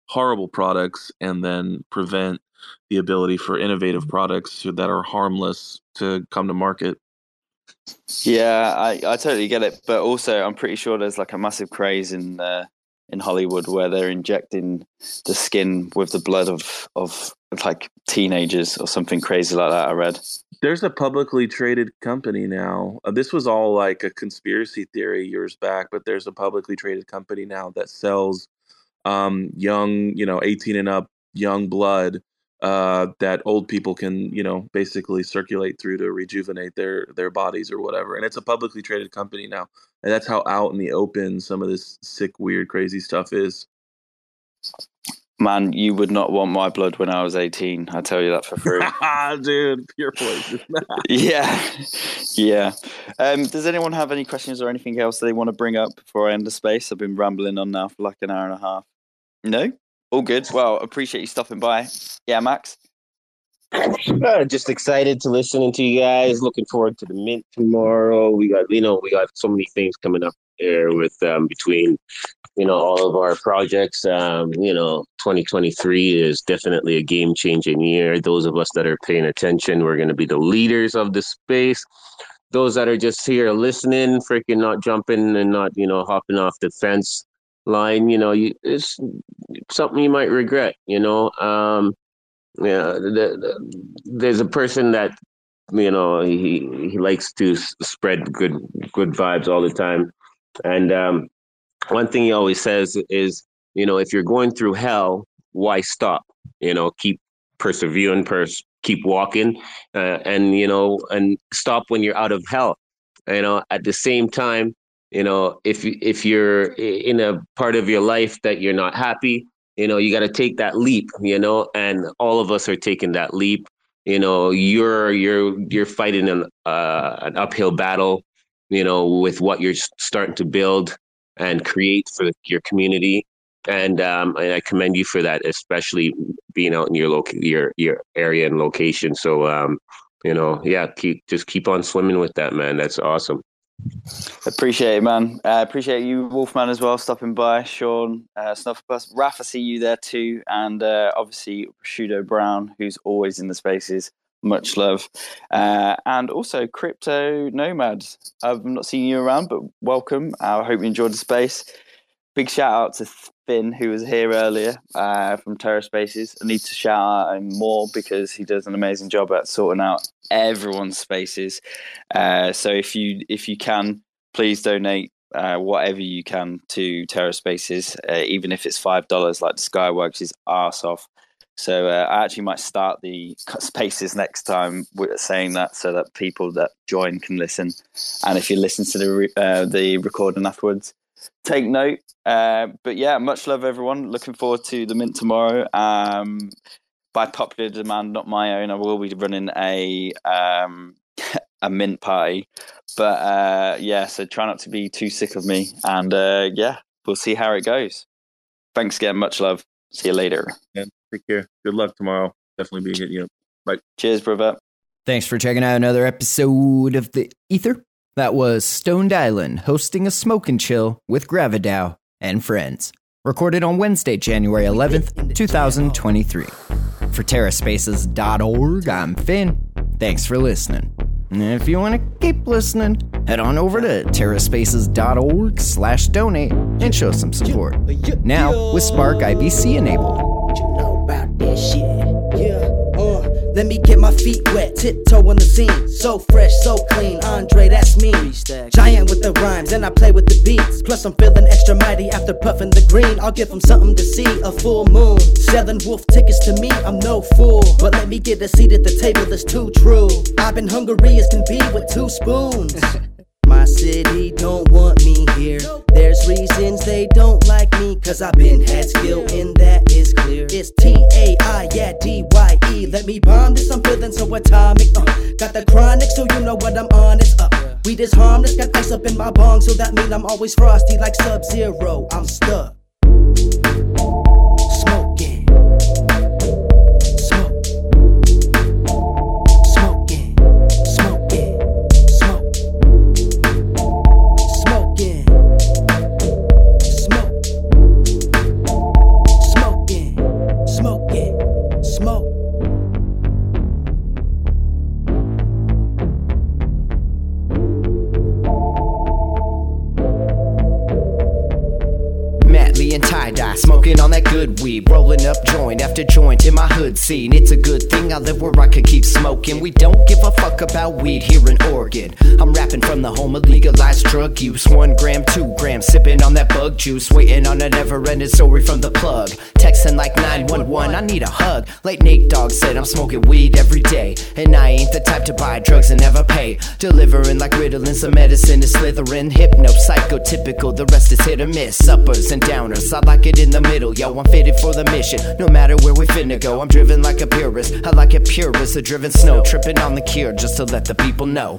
horrible products and then prevent the ability for innovative products that are harmless to come to market.
Yeah, I, I totally get it, but also I'm pretty sure there's like a massive craze in uh, in Hollywood where they're injecting the skin with the blood of of like teenagers or something crazy like that. I read.
There's a publicly traded company now. Uh, this was all like a conspiracy theory years back, but there's a publicly traded company now that sells um, young, you know, 18 and up young blood uh, that old people can, you know, basically circulate through to rejuvenate their their bodies or whatever. And it's a publicly traded company now, and that's how out in the open some of this sick, weird, crazy stuff is.
Man, you would not want my blood when I was 18. I tell you that for free.
Dude, pure poison.
yeah, yeah. Um, does anyone have any questions or anything else they want to bring up before I end the space? I've been rambling on now for like an hour and a half. No, all good. Well, appreciate you stopping by. Yeah, Max.
Uh, just excited to listening to you guys. Looking forward to the mint tomorrow. We got, you know, we got so many things coming up here with um, between, you know, all of our projects. Um, you know, 2023 is definitely a game changing year. Those of us that are paying attention, we're going to be the leaders of the space. Those that are just here listening, freaking not jumping and not, you know, hopping off the fence line, you know, you, it's something you might regret, you know. Um, yeah, the, the, there's a person that you know he he likes to spread good good vibes all the time, and um, one thing he always says is, you know, if you're going through hell, why stop? You know, keep persevering, pers- keep walking, uh, and you know, and stop when you're out of hell. You know, at the same time, you know, if if you're in a part of your life that you're not happy, you know, you got to take that leap, you know, and all of us are taking that leap. You know, you're you're you're fighting an uh, an uphill battle, you know, with what you're starting to build and create for your community. And um, and I commend you for that, especially being out in your local your your area and location. So um, you know, yeah, keep just keep on swimming with that, man. That's awesome.
Appreciate it, man. Uh, appreciate you, Wolfman, as well, stopping by. Sean, uh, Snufferbus, Raf, I see you there too, and uh, obviously Shudo Brown, who's always in the spaces. Much love, uh, and also Crypto Nomad. I've not seen you around, but welcome. I hope you enjoyed the space. Big shout out to Finn, who was here earlier uh, from TerraSpaces. I need to shout out him more because he does an amazing job at sorting out everyone's spaces. Uh, so if you if you can, please donate uh, whatever you can to TerraSpaces, uh, even if it's five dollars, like Skyworks is arse off. So uh, I actually might start the spaces next time with saying that, so that people that join can listen. And if you listen to the re- uh, the recording afterwards, take note. Uh, but yeah, much love, everyone. Looking forward to the mint tomorrow. Um, by popular demand, not my own, I will be running a um, a mint party. But uh, yeah, so try not to be too sick of me, and uh, yeah, we'll see how it goes. Thanks again, much love. See you later.
Yeah, take care. Good luck tomorrow. Definitely be hitting you. Bye.
Cheers, brother.
Thanks for checking out another episode of the Ether. That was Stoned Island hosting a smoke and chill with GraviDAO and friends. Recorded on Wednesday, January 11th, 2023. For TerraSpaces.org, I'm Finn. Thanks for listening. And if you want to keep listening, head on over to TerraSpaces.org slash donate and show some support. Now, with Spark IBC enabled.
Let me get my feet wet, tiptoe on the scene. So fresh, so clean. Andre, that's me. Giant with the rhymes, and I play with the beats. Plus, I'm feeling extra mighty after puffing the green. I'll give them something to see a full moon. Selling wolf tickets to me, I'm no fool. But let me get a seat at the table that's too true. I've been hungry as can be with two spoons. My city don't want me here. There's reasons they don't like me, cause I've been had skill, and that is clear. It's T A I, yeah, D Y E. Let me bomb this, I'm feeling so atomic. Uh, got the chronic, so you know what I'm on. It's up. Weed is harmless, got ice up in my bong, so that mean I'm always frosty like Sub Zero. I'm stuck.
Joint after joint in my hood scene. It's a good thing I live where I could keep smoking. We don't give a fuck about weed here in Oregon. I'm rapping from the home of legalized drug use. One gram, two grams, sipping on that bug juice, waiting on a never ending story from the plug. Texting like 911, I need a hug. Like Nate Dogg said, I'm smoking weed every day. And I ain't the type to buy drugs and never pay. Delivering like Ritalin, some medicine is slithering. Hypno, psychotypical, the rest is hit or miss. Uppers and downers, I like it in the middle. Yo, I'm fitted for the mission. No matter where we finna go, I'm driven like a purist. I like it purist. a driven snow. Tripping on the cure just to let the people know.